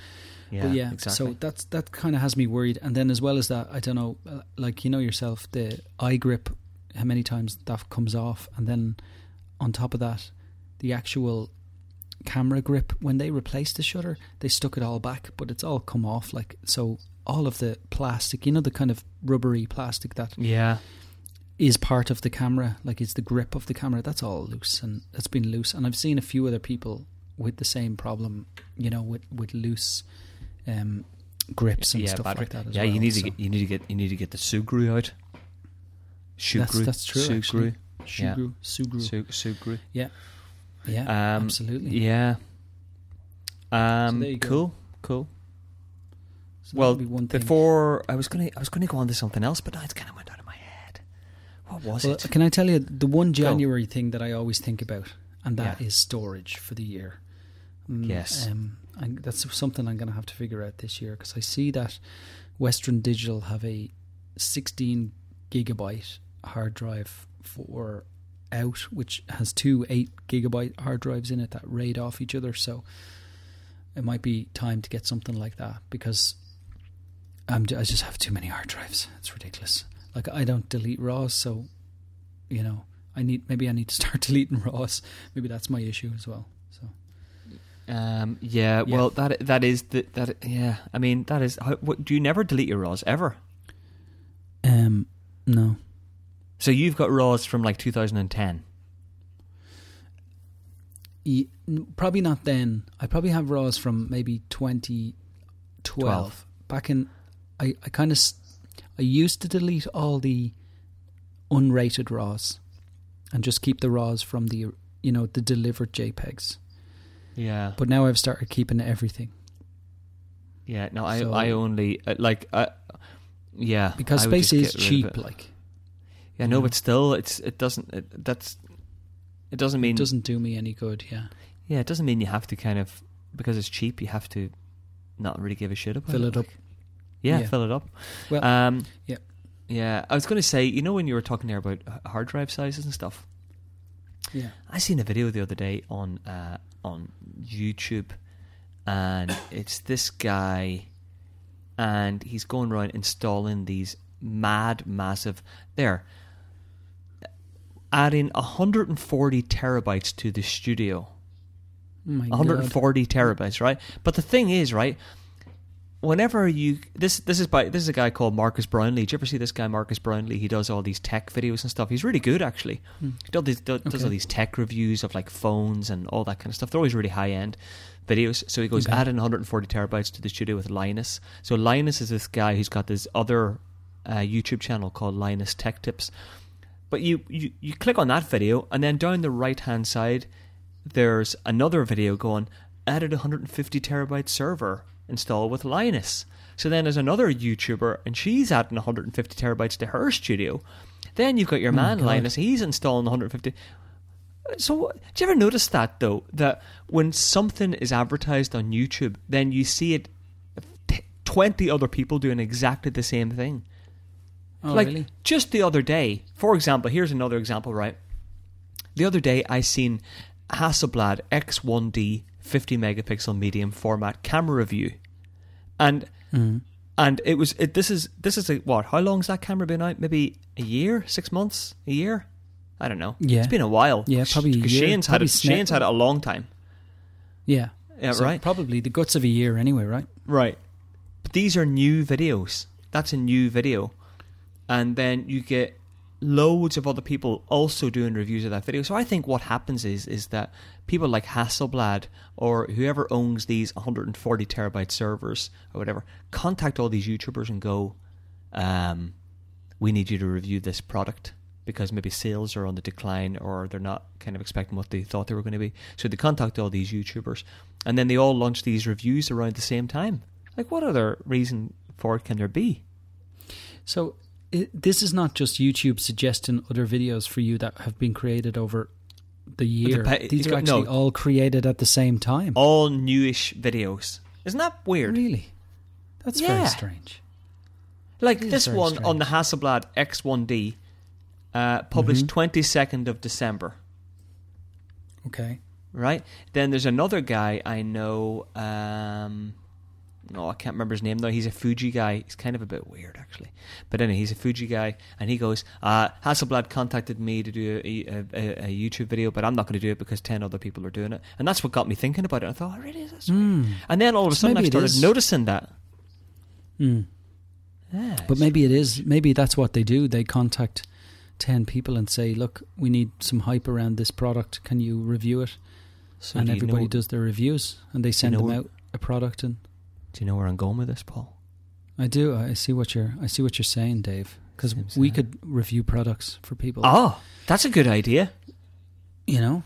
yeah, but yeah, exactly. so that's that kind of has me worried. And then as well as that, I don't know, uh, like you know yourself, the eye grip, how many times that comes off, and then on top of that, the actual camera grip. When they replaced the shutter, they stuck it all back, but it's all come off. Like so, all of the plastic, you know, the kind of rubbery plastic that yeah, is part of the camera, like is the grip of the camera. That's all loose and it's been loose. And I've seen a few other people with the same problem, you know, with with loose um, grips and yeah, stuff like that. As yeah, well. you need to get you need to get you need to get the Sugru out. Sugru, that's true. Sugru, Actually. yeah. Sugru, Sugru. Su- Sugru. Yeah, Um, absolutely. Yeah. Um. go. cool. Cool. So well, be. Before I was gonna I was gonna go on to something else, but now it's kind of went out of my head. What was Well, it? can I tell you the one January thing that I always think about, and that is Yeah. storage for the year. Mm, Yes. um, and that's something I'm going to have to figure out this year because I see that Western Digital have a 16 gigabyte hard drive for out, which has two eight gigabyte hard drives in it that raid off each other. So it might be time to get something like that because I'm, I just have too many hard drives. It's ridiculous. Like I don't delete RAWs, so you know I need maybe I need to start deleting RAWs. Maybe that's my issue as well. So Um. Yeah. Yeah. Well, that that is the that. Yeah. I mean, that is. How, what, do you never delete your raws ever? um no. So you've got raws from like 2010. E- n- probably not then. I probably have RAWs from maybe 2012. Twelve. Back in, I, I kind of, I used to delete all the unrated RAWs and just keep the RAWs from the, you know, the delivered JPEGs. Yeah. But now I've started keeping everything Yeah. No, I So- I only uh, like. Uh, yeah. because I space is get rid of cheap. Like Yeah. No, but still, it's it doesn't. It, that's. It doesn't mean it doesn't do me any good. Yeah, Yeah, it doesn't mean you have to kind of because it's cheap. You have to not really give a shit about fill it. it up. like. Yeah, Yeah. fill it up. Well, um, yeah. yeah. I was going to say, you know, when you were talking there about hard drive sizes and stuff, Yeah, I seen a video the other day on uh, on YouTube, and it's this guy, and he's going around installing these mad, massive. There, adding 140 terabytes to the studio. oh my God. 140 terabytes, right? But the thing is, right? Whenever you this this is by this is a guy called Marques Brownlee. Did you ever see this guy Marques Brownlee? He does all these tech videos and stuff. He's really good actually. Hmm. He does, these, does, does Okay. all these tech reviews of like phones and all that kind of stuff. They're always really high end videos. So he goes Okay. adding 140 terabytes to the studio with Linus. So Linus is this guy who's got this other uh, YouTube channel called Linus Tech Tips. But you, you you click on that video, and then down the right hand side, there's another video going added 150 terabyte server install with Linus. So then there's another YouTuber, and she's adding 150 terabytes to her studio. Then you've got your Oh man God. Linus; he's installing 150. So, do you ever notice that though? That when something is advertised on YouTube, then you see it, 20 other people doing exactly the same thing Oh, like really? just the other day, for example, here's another example, right? The other day I seen Hasselblad X1D 50 megapixel medium format camera review. And Mhm. and it was it, this is this is a what? How long's that camera been out? Maybe a year, 6 months, a year? I don't know. Yeah. It's been a while. Yeah, probably year. Shane's had it Shane's had it a long time. Yeah, Yeah, So right. Probably the guts of a year anyway, right? Right. But these are new videos. That's a new video. And then you get loads of other people also doing reviews of that video. So I think what happens is is that people like Hasselblad or whoever owns these 140 terabyte servers or whatever contact all these YouTubers and go, um, we need you to review this product because maybe sales are on the decline or they're not kind of expecting what they thought they were going to be. So they contact all these YouTubers and then they all launch these reviews around the same time. Like, what other reason for it can there be? So it, this is not just YouTube suggesting other videos for you that have been created over the year. pa- These are got- no. actually all created at the same time. All newish videos. Isn't that weird? Really? That's Yeah. very strange. Like this one on the strange. Hasselblad X1D, uh, published Mhm. 22nd of December. Okay. right? Then there's another guy I know. Um, no, I can't remember his name though. He's a Fuji guy. He's kind of a bit weird actually, but anyway, he's a Fuji guy, and he goes, uh, "Hasselblad contacted me to do a, a, a, a YouTube video, but I'm not going to do it because ten other people are doing it." And that's what got me thinking about it. I thought, oh, "Really? That's weird." Mm. And then all of a So sudden, I started noticing that. Mm. Yeah, But maybe it is. Maybe that's what they do. They contact ten people and say, "Look, we need some hype around this product. Can you review it?" So and do you everybody know, does their reviews, and they send know them out a product. And Do you know where I'm going with this, Paul? I do. I see what you're. I see what you're saying, Dave. Because we sad. could review products for people. Oh, that's a good idea. You know,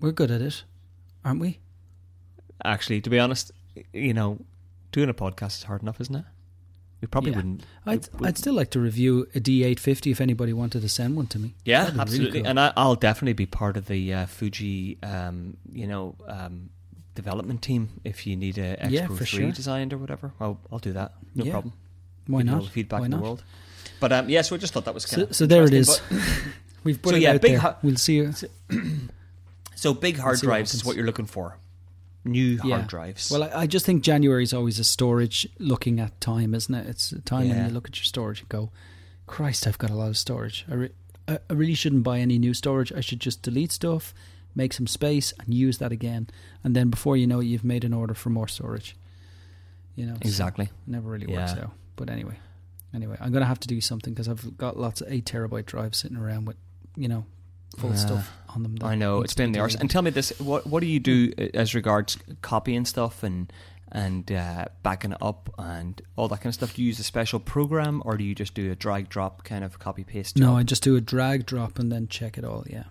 we're good at it, aren't we? Actually, to be honest, you know, doing a podcast is hard enough, isn't it? We probably Yeah. wouldn't. I'd, I'd still like to review a D850 if anybody wanted to send one to me. Yeah, That'd really absolutely. cool. And I, I'll definitely be part of the uh, Fuji, um, you know, um, development team if you need a X Yeah, Pro for 3 sure. designed or whatever. I'll, I'll do that. No Yeah. problem. Why you all not? the feedback Why in not? the world. But um, yeah, so I just thought that was kind So, of so there it is. We've put So it yeah, out big there. we'll see. You. So big hard what drives is what you're looking for. New Yeah. hard drives. Well, I, I just think January is always a storage looking at time, isn't it? It's a time Yeah. when you look at your storage and go, Christ, I've got a lot of storage. I, re- I really shouldn't buy any new storage. I should just delete stuff, make some space, and use that again. And then before you know it, you've made an order for more storage. You know, exactly. it never really works Yeah. out. But anyway, anyway, I'm going to have to do something because I've got lots of eight terabyte drives sitting around with, you know, full Yeah. stuff on them. I know it's been the arse. And tell me this: what what do you do uh, as regards copying stuff and and uh, backing it up and all that kind of stuff? Do you use a special program or do you just do a drag drop kind of copy paste? No. I just do a drag drop and then check it all. Yeah,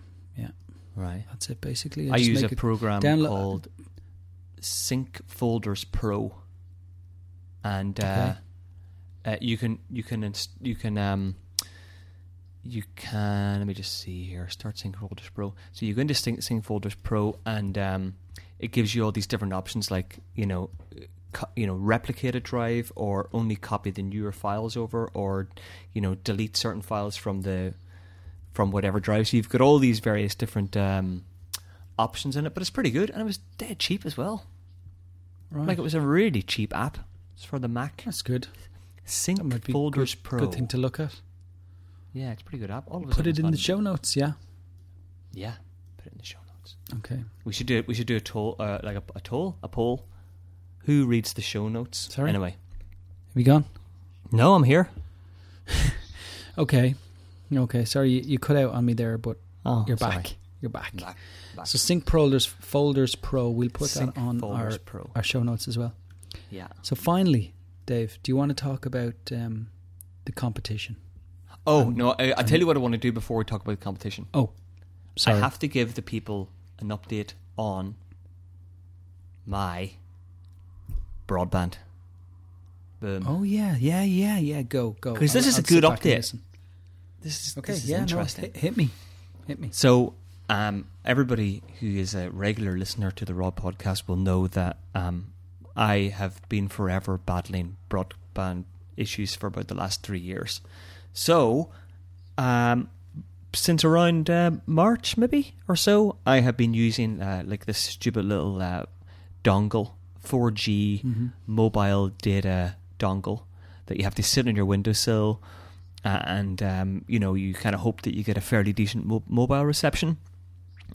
right. that's it basically. I just use a program download- called Sync Folders Pro, and uh, Okay. uh, you can you can inst- you can um you can let me just see here. Start Sync Folders Pro. So you go into Sync, Sync Folders Pro, and um, it gives you all these different options, like you know. Co- you know, replicate a drive, or only copy the newer files over, or you know, delete certain files from the from whatever drive. So you've got all these various different um, options in it, but it's pretty good, and it was dead cheap as well. right. Like it was a really cheap app. It's for the Mac. that's good. That Sync might be Folders good, Pro. Good thing to look at. yeah, it's a pretty good app. All of Put it in the show notes. Yeah. Yeah, put it in the show notes. Okay. We should do it. We should do a toll, uh, like a, a toll, a poll. Who reads the show notes? Sorry? Anyway, Have you gone? no, I'm here. Okay. Okay. Sorry, you, you cut out on me there, but Oh, you're sorry. back. You're back. Back. back. So Sync Folders Folders Pro. We'll put Sync that on our Pro. our show notes as well. Yeah. So finally, Dave, do you want to talk about um, the competition? Oh Um, no! I, I tell you what I want to do before we talk about the competition. Oh, sorry. I have to give the people an update on my broadband. Boom. oh yeah, yeah, yeah, yeah. Go, go. Because this I'll- is a I'll good update. This is Okay. this is yeah. No. interesting. Hit, hit me. Hit me. So, um, everybody who is a regular listener to the Raw podcast will know that um, I have been forever battling broadband issues for about the last three years. So, um, since around uh, March, maybe or so, I have been using uh, like this stupid little uh, dongle, 4G Mhm. mobile data dongle that you have to sit on your windowsill, uh, and um, you know you kind of hope that you get a fairly decent mo- mobile reception,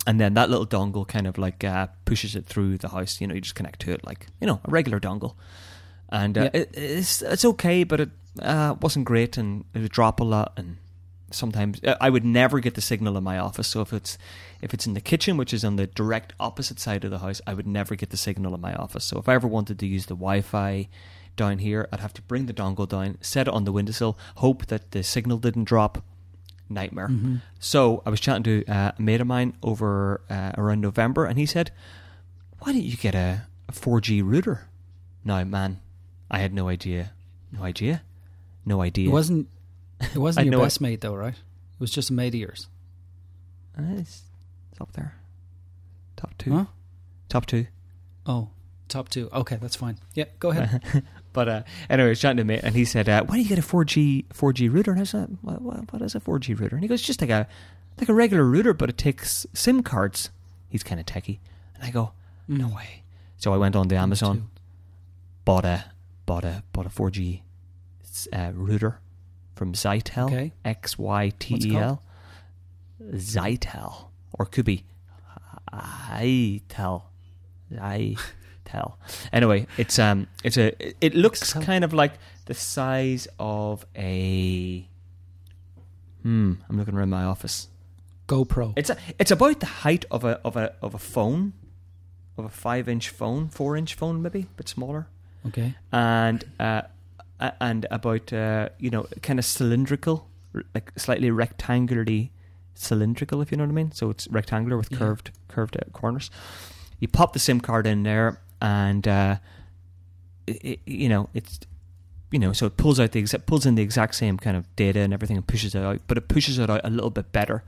and then that little dongle kind of like uh, pushes it through the house. You know, you just connect to it like you know a regular dongle, and uh, Yeah. it, it's it's okay, but it uh, wasn't great, and it would drop a lot, and sometimes uh, I would never get the signal in my office. So if it's if it's in the kitchen, which is on the direct opposite side of the house, I would never get the signal in my office. So if I ever wanted to use the Wi-Fi down here, I'd have to bring the dongle down, set it on the windowsill, hope that the signal didn't drop. Nightmare. Mhm. So I was chatting to uh, a mate of mine over uh, around November, and he said, "Why don't you get a, a 4G router?" Now, man, I had no idea, no idea, no idea. It wasn't. It wasn't your best mate though, right? It was just a mate of yours. Uh, it's, it's up there, top two, Huh? top two. Oh, top two. Okay, that's fine. Yeah, go ahead. but uh, anyway, I was chatting to mate, and he said, uh, "Why don't you get a 4G 4G router?" And I said, what, what, "What is a 4G router?" And he goes, "Just like a like a regular router, but it takes SIM cards." He's kind of techie, and I go, "No Mm. way." So I went on to Amazon, Two. bought a bought a bought a 4G uh, router from Zytel, Okay. X Y T E? L, Zytel, or could be Itel, Itel. Anyway, it's um, it's a it looks kind of like the size of a Hmm. I'm looking around my office. GoPro. It's a, it's about the height of a of a of a phone, of a five inch phone, four inch phone maybe, a bit smaller, okay. and uh, and about uh, you know kind of cylindrical, like slightly rectangularly cylindrical, if you know what I mean. So it's rectangular with Yeah. curved curved uh, corners. You pop the SIM card in there, and uh, it, you know it's you know so it pulls out the exact pulls in the exact same kind of data and everything and pushes it out, but it pushes it out a little bit better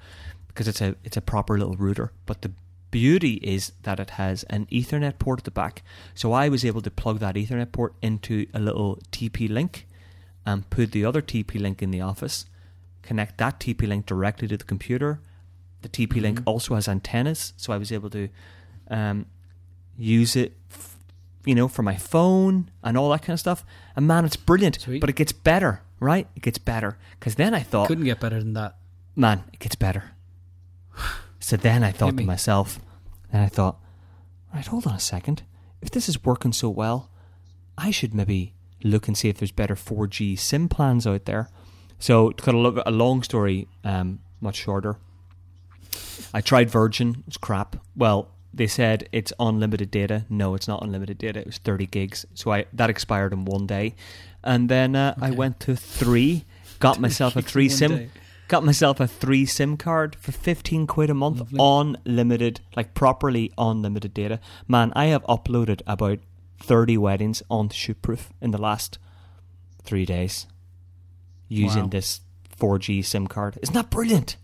because it's a it's a proper little router. But the beauty is that it has an Ethernet port at the back, so I was able to plug that Ethernet port into a little TP link and put the other TP link in the office, connect that TP link directly to the computer. The TP link Mhm. also has antennas, so I was able to um, use it, f- you know, for my phone and all that kind of stuff. And man, it's brilliant. Sweet. But it gets better, right? It gets better because then I thought, Couldn't get better than that. man, it gets better. So then I thought to myself, and I thought, right, hold on a second. If this is working so well, I should maybe look and see if there's better 4G SIM plans out there. So to cut a long story um, much shorter, I tried Virgin. It's crap. Well, they said it's unlimited data. No, it's not unlimited data. It was 30 gigs. So I that expired in one day, and then uh, I went to three. Got myself a three SIM. day. Got myself a three SIM card for 15 quid a month, Lovely. unlimited, like properly unlimited data. Man, I have uploaded about 30 weddings on Shootproof in the last three days using Wow. this 4G SIM card. Isn't that brilliant?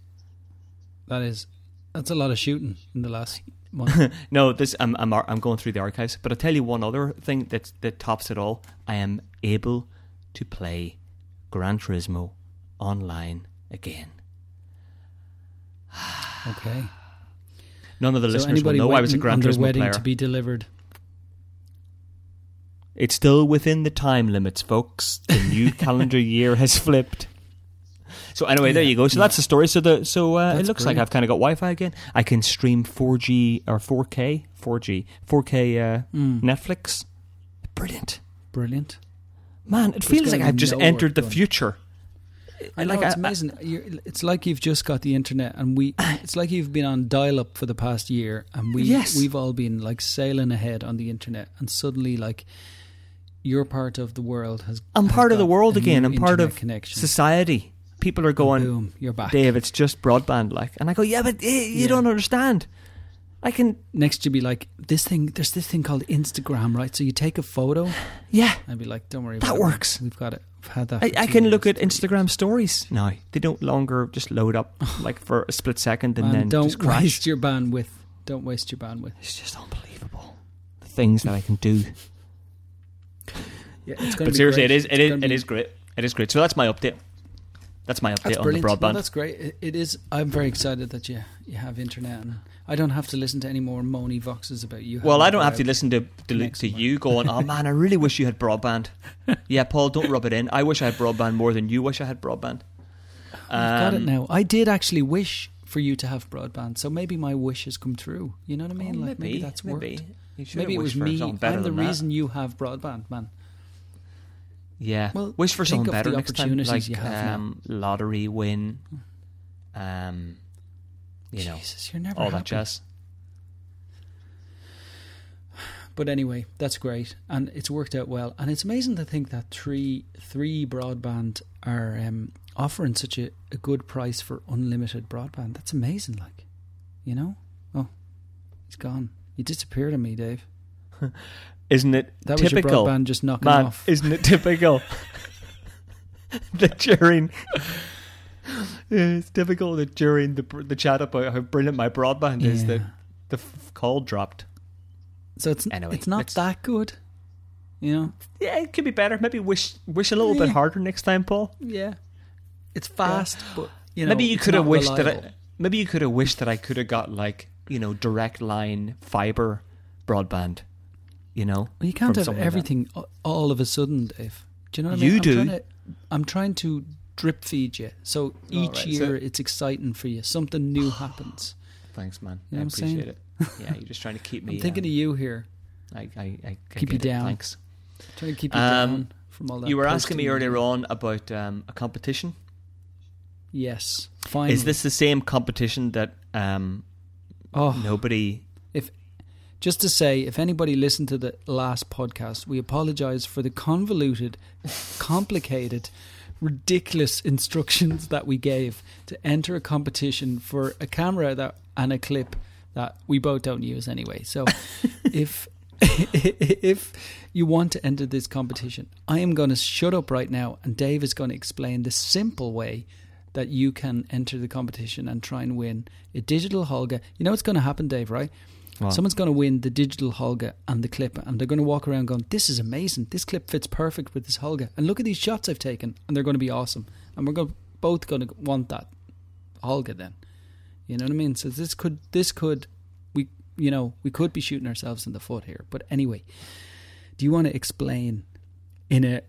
That is, that's a lot of shooting in the last no, this I'm, I'm I'm going through the archives, but I'll tell you one other thing that that tops it all. I am able to play Gran Turismo online again. Okay. None of the so listeners will know I was a Gran Turismo wedding player. to be delivered. It's still within the time limits, folks. The new calendar year has flipped. So anyway, there you go. So yeah. that's the story. So the so uh, it looks like. I've kind of got Wi-Fi again. I can stream 4G or 4K, 4G, 4K uh, Mm. Netflix. Brilliant, Brilliant. man! It There's feels like I've just no entered the done. future. I know Like, it's I- amazing. You're, it's like you've just got the internet, and we. It's like you've been on dial-up for the past year, and we. Yes. We've all been like sailing ahead on the internet, and suddenly, like, your part of the world has. I'm has part of the world again. I'm part of connection. society. People are going, boom, you're back. Dave. It's just broadband, like, and I go, yeah, but eh, you Yeah. don't understand. I can, Next, you'll be like, this thing. There's this thing called Instagram, right? So you take a photo. yeah. I'd be like, don't worry. That works. It. We've got it. We've had that. I, I can look at Instagram stories now. They don't longer just load up like for a split second and Man, then don't just crash. waste your bandwidth. Don't waste your bandwidth. It's just unbelievable. The things that I can do. Yeah, it's But be seriously, great. it is It's it is gonna it be- is great. It is great. So that's my update. That's my update That's on the No, broadband. that's great. It, it is. I'm very excited that you you have internet, and I don't have to listen to any more moany voxes about you. well, I don't have to listen to to, to you going. Oh man, I really wish you had broadband. yeah, Paul, don't rub it in. I wish I had broadband more than you wish I had broadband. I've got it Um, now. I did actually wish for you to have broadband, so maybe my wish has come true. You know what I mean? oh, like maybe, that's maybe. worked. Maybe it was me. I'm the than that. reason you have broadband, man. Yeah. Well, Wish for something better next time. opportunities Like um, lottery win. Um, you know, Jesus, you're never all happy. that jazz. But anyway, that's great, and it's worked out well. And it's amazing to think that three three broadband are um, offering such a, a good price for unlimited broadband. That's amazing, like, you know. Oh, he's gone. He disappeared on me, Dave. Isn't it That typical? was your broadband just knocking Man, off. isn't it typical that during it's typical that during the the chat about how brilliant my broadband is that the f- call dropped. So it's Anyway, it's not let's- that good, you know. Yeah, it could be better. Maybe wish wish a little bit harder next time, Paul. Yeah, it's fast, but you know. maybe you could have wished that. reliable. I, maybe you could have wished that I could have got like you know direct line fiber broadband. You know, Well, you can't have everything a- all of a sudden, Dave. Do you know what I You mean? do. I'm trying, to, I'm trying to drip feed you, so each right, year so- it's exciting for you. Something new happens. Thanks, man. You know I I'm saying? appreciate it. Yeah, you're just trying to keep me. I'm thinking um, of you here, I, I, I, Keep you get it. down. Thanks. trying to keep you Um, down from all that. You were asking me earlier on about um, a competition. Yes. Finally. Is this the same competition that um, Oh, nobody? Just to say, if anybody listened to the last podcast, we apologize for the convoluted, complicated, ridiculous instructions that we gave to enter a competition for a camera that and a clip that we both don't use anyway. So, if if you want to enter this competition, I am going to shut up right now, and Dave is going to explain the simple way that you can enter the competition and try and win a digital Holga. You know what's going to happen, Dave, right? Someone's going to win the digital Holga and the clip, and they're going to walk around going, "This is amazing! This clip fits perfect with this Holga, and look at these shots I've taken, and they're going to be awesome." And we're going, both going to want that Holga then. You know what I mean? So this could, this could, we, you know, we could be shooting ourselves in the foot here. But anyway, do you want to explain in a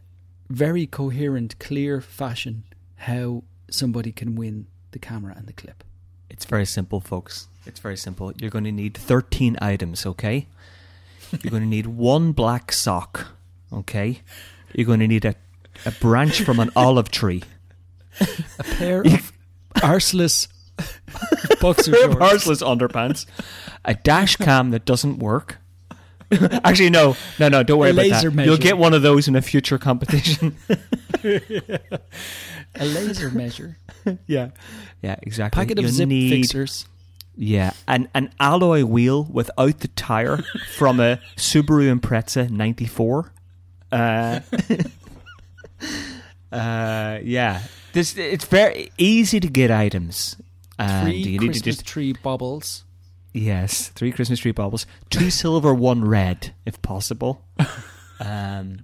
very coherent, clear fashion how somebody can win the camera and the clip? It's very simple, folks. It's very simple. You're going to need 13 items, okay? You're going to need one black sock, okay? You're going to need a, a branch from an olive tree. A pair of arseless boxer shorts. arseless underpants, a dash cam that doesn't work. Actually, no, no, no. Don't worry about laser that. measure. You'll get one of those in a future competition. A laser measure, yeah, yeah, exactly. packet of You zip need, fixers, Yeah, an an alloy wheel without the tire from a Subaru Impreza '94. Uh, uh, yeah, this it's very easy to get items. And three you need Christmas to just tree bubbles, Yes, three Christmas tree baubles, two silver, one red, if possible. Um,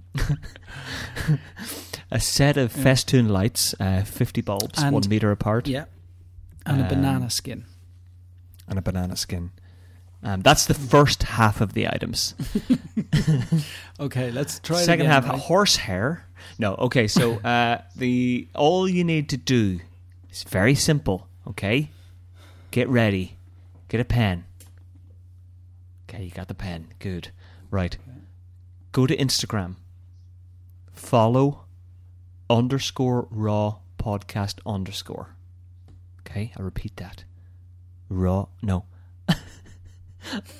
a set of festoon lights, uh, fifty bulbs, And- one meter apart, yeah, and a Um, banana skin. and a banana skin. Um, that's the first half of the items. Okay, let's try. it Second again, half, right? horsehair. No, okay. So uh, the all you need to do is very simple. Okay, get ready, get a pen. Okay, you got the pen. Good. Right. Go to Instagram. Follow underscore raw podcast underscore. Okay, I repeat that. Raw. No.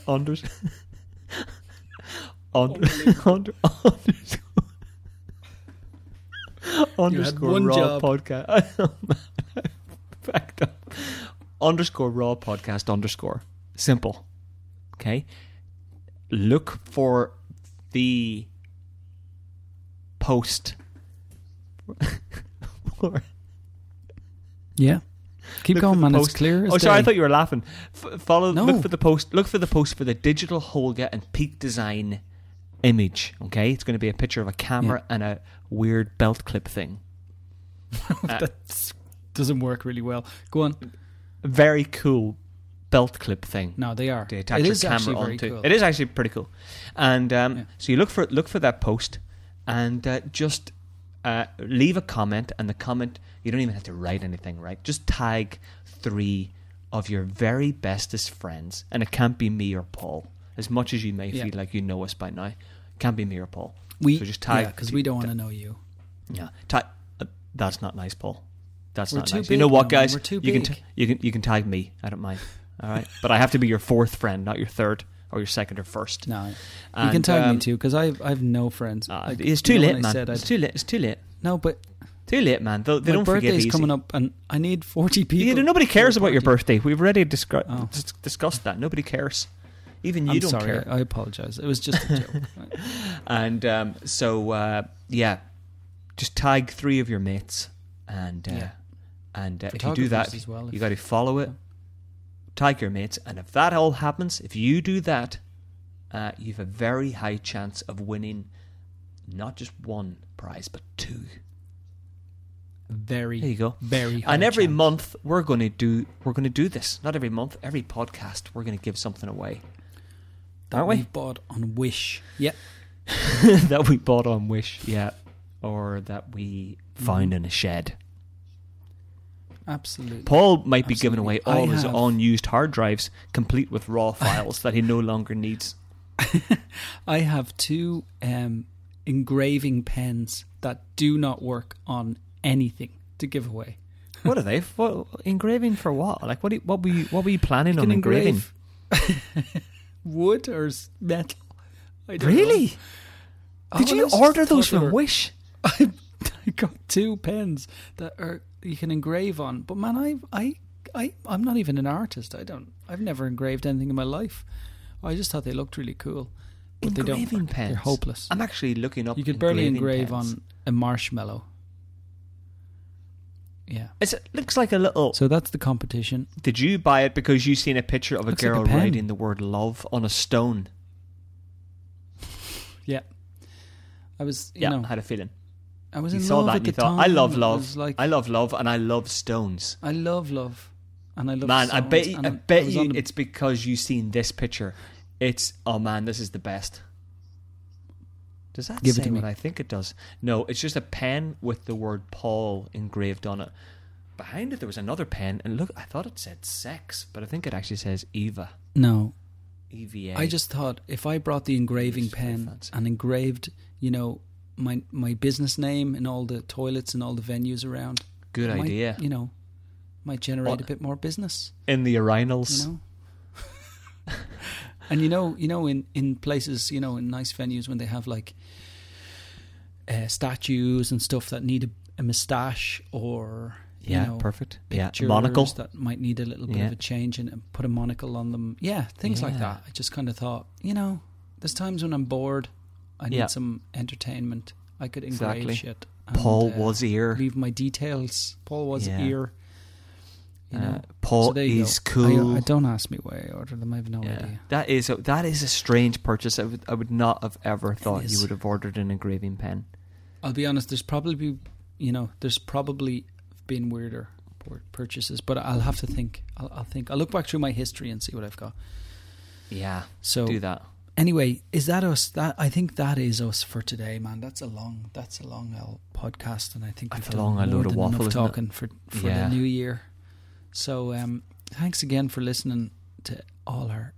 Unders. under, under, underscore. underscore raw job. podcast. Backed up. Underscore raw podcast underscore. Simple. Okay. Look for the post. for- Yeah, keep Look going, man. It's post. clear as Oh, sorry, I thought you were laughing. F- follow. No. Look for the post. Look for the post for the digital Holga and Peak Design image. Okay, it's going to be a picture of a camera and a weird belt clip thing. Uh, that doesn't work really well. Go on. very cool belt clip thing. No, they are. to attach it your is actually camera very onto. cool. It is actually pretty cool. And um, Yeah. so you look for look for that post and uh, just uh, leave a comment. And the comment you don't even have to write anything, right? Just tag three of your very bestest friends, and it can't be me or Paul. As much as you may Yeah. feel like you know us by now, can't be me or Paul. We So just tag- because we don't want to know you. Yeah, tag. Uh, that's not nice, Paul. That's We're not nice. You know what, guys? We're too you can t- you can you can tag me. I don't mind. All right, but I have to be your fourth friend, not your third or your second or first. No, you And, can tag um, me too because I I have no friends. uh, Like, it's too late, I man. said It's I'd- too late. It's too late. No, but Too late, man. They, they my don't birthday's easy. coming up, and I need forty people. Yeah, nobody cares about your birthday. We've already Oh. dis- discussed that. Nobody cares. Even you I'm don't sorry. care. I, I apologize. It was just a joke. And um, so, uh, yeah, just tag three of your mates, and uh, Yeah. and uh, if you do that, well, you got to follow it. Tag your mates, and if that all happens, if you do that, uh, you have a very high chance of winning not just one prize but two. very, There you go. very. high and every chance. month we're going to do we're going to do this. Not every month, every podcast we're going to give something away. that we? we bought on Wish. Yep. that we bought on Wish, yeah, or that we found Mhm. in a shed. Absolutely. Paul might be giving away all I his have- unused hard drives, complete with raw files that he no longer needs. I have two um, engraving pens that do not work on anything to give away. What are they? What engraving for what? Like what? do you- What were you? What were you planning You on engraving? wood or metal. Really? know. Did Oh, you order those from Wish? I, I got two pens that are you can engrave on. But man, I I I I'm not even an artist. I don't. I've never engraved anything in my life. I just thought they looked really cool. But they don't. Engraving pens. They're hopeless. I'm actually looking up. You could barely engrave pens. on a marshmallow. Yeah. It's, it looks like a little. So that's the competition. Did you buy it because you seen a picture of a Looks like a girl writing the word love on a stone? Yeah. I was, you yeah, know, I had a feeling. I was You in saw love that at and you the thought, time. I love love. Like, I love love and I love stones. I love love, and I love. man, I bet you, I I bet you the- it's because you've seen this picture. It's oh man, this is the best. Does that Give it say to me. what I think it does? No, it's just a pen with the word Paul engraved on it. Behind it there was another pen, and look, I thought it said sex, but I think it actually says Eva. no. EVA. I just thought if I brought the engraving pen and engraved, you know, my my business name in all the toilets and all the venues around. good might, idea. You know, might generate What? a bit more business. In the urinals. You know. and you know, you know, in in places, you know, in nice venues when they have like uh, statues and stuff that need a, a moustache or you yeah, know, perfect. Yeah, monocle. that might need a little bit Yeah. of a change and and put a monocle on them. Yeah, things like that. I just kind of thought, you know, there's times when I'm bored, I need Yeah. some entertainment. I could engrave Exactly. shit. and, Paul uh, was here. leave my details. Paul was Yeah. here. You know, Uh, Paul So is go. cool. I, I don't ask me why I ordered them. I have no yeah, idea. that is a, that is a strange purchase. I would I would not have ever thought you would have ordered an engraving pen. I'll be honest. There's probably, you know, there's probably been weirder purchases, but I'll have to think. I'll, I'll think. I'll look back through my history and see what I've got. Yeah, So do that. Anyway, is that us? That I think that is us for today, man. That's a long, that's a long old podcast, and I think That's we've a done long more load of than waffle, enough isn't it? talking for for Yeah. the new year. So um, thanks again for listening to all our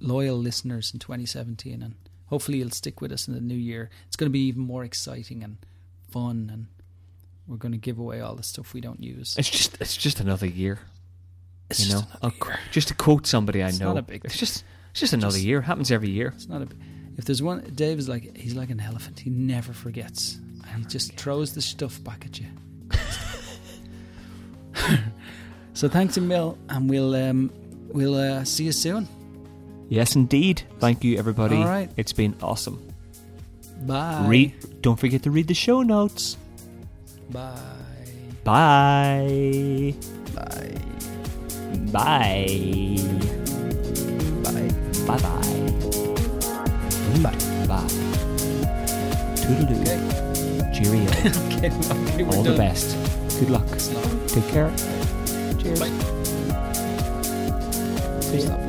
loyal listeners in 2017, and hopefully you'll stick with us in the new year. It's going to be even more exciting and fun, and we're going to give away all the stuff we don't use. It's just it's just another year. It's you know, just I'll another qu- year. just to quote somebody I It's know. not a big It's just it's just another Just- year. Happens every year. It's not a. If there's one, Dave is like he's like an elephant. He never forgets. And he just throws the stuff back at you. so thanks a mil, and we'll um, we'll uh, see you soon. Yes, indeed. Thank you, everybody. All right. It's been awesome. Bye. Read. Don't forget to read the show notes. Bye. Bye. Bye. Bye. Bye. Bye. Bye. Bye. Bye. Toodaloo. Okay. Cheerio. Okay. okay All the best. Good luck. Take care. Cheers. Bye. Stop.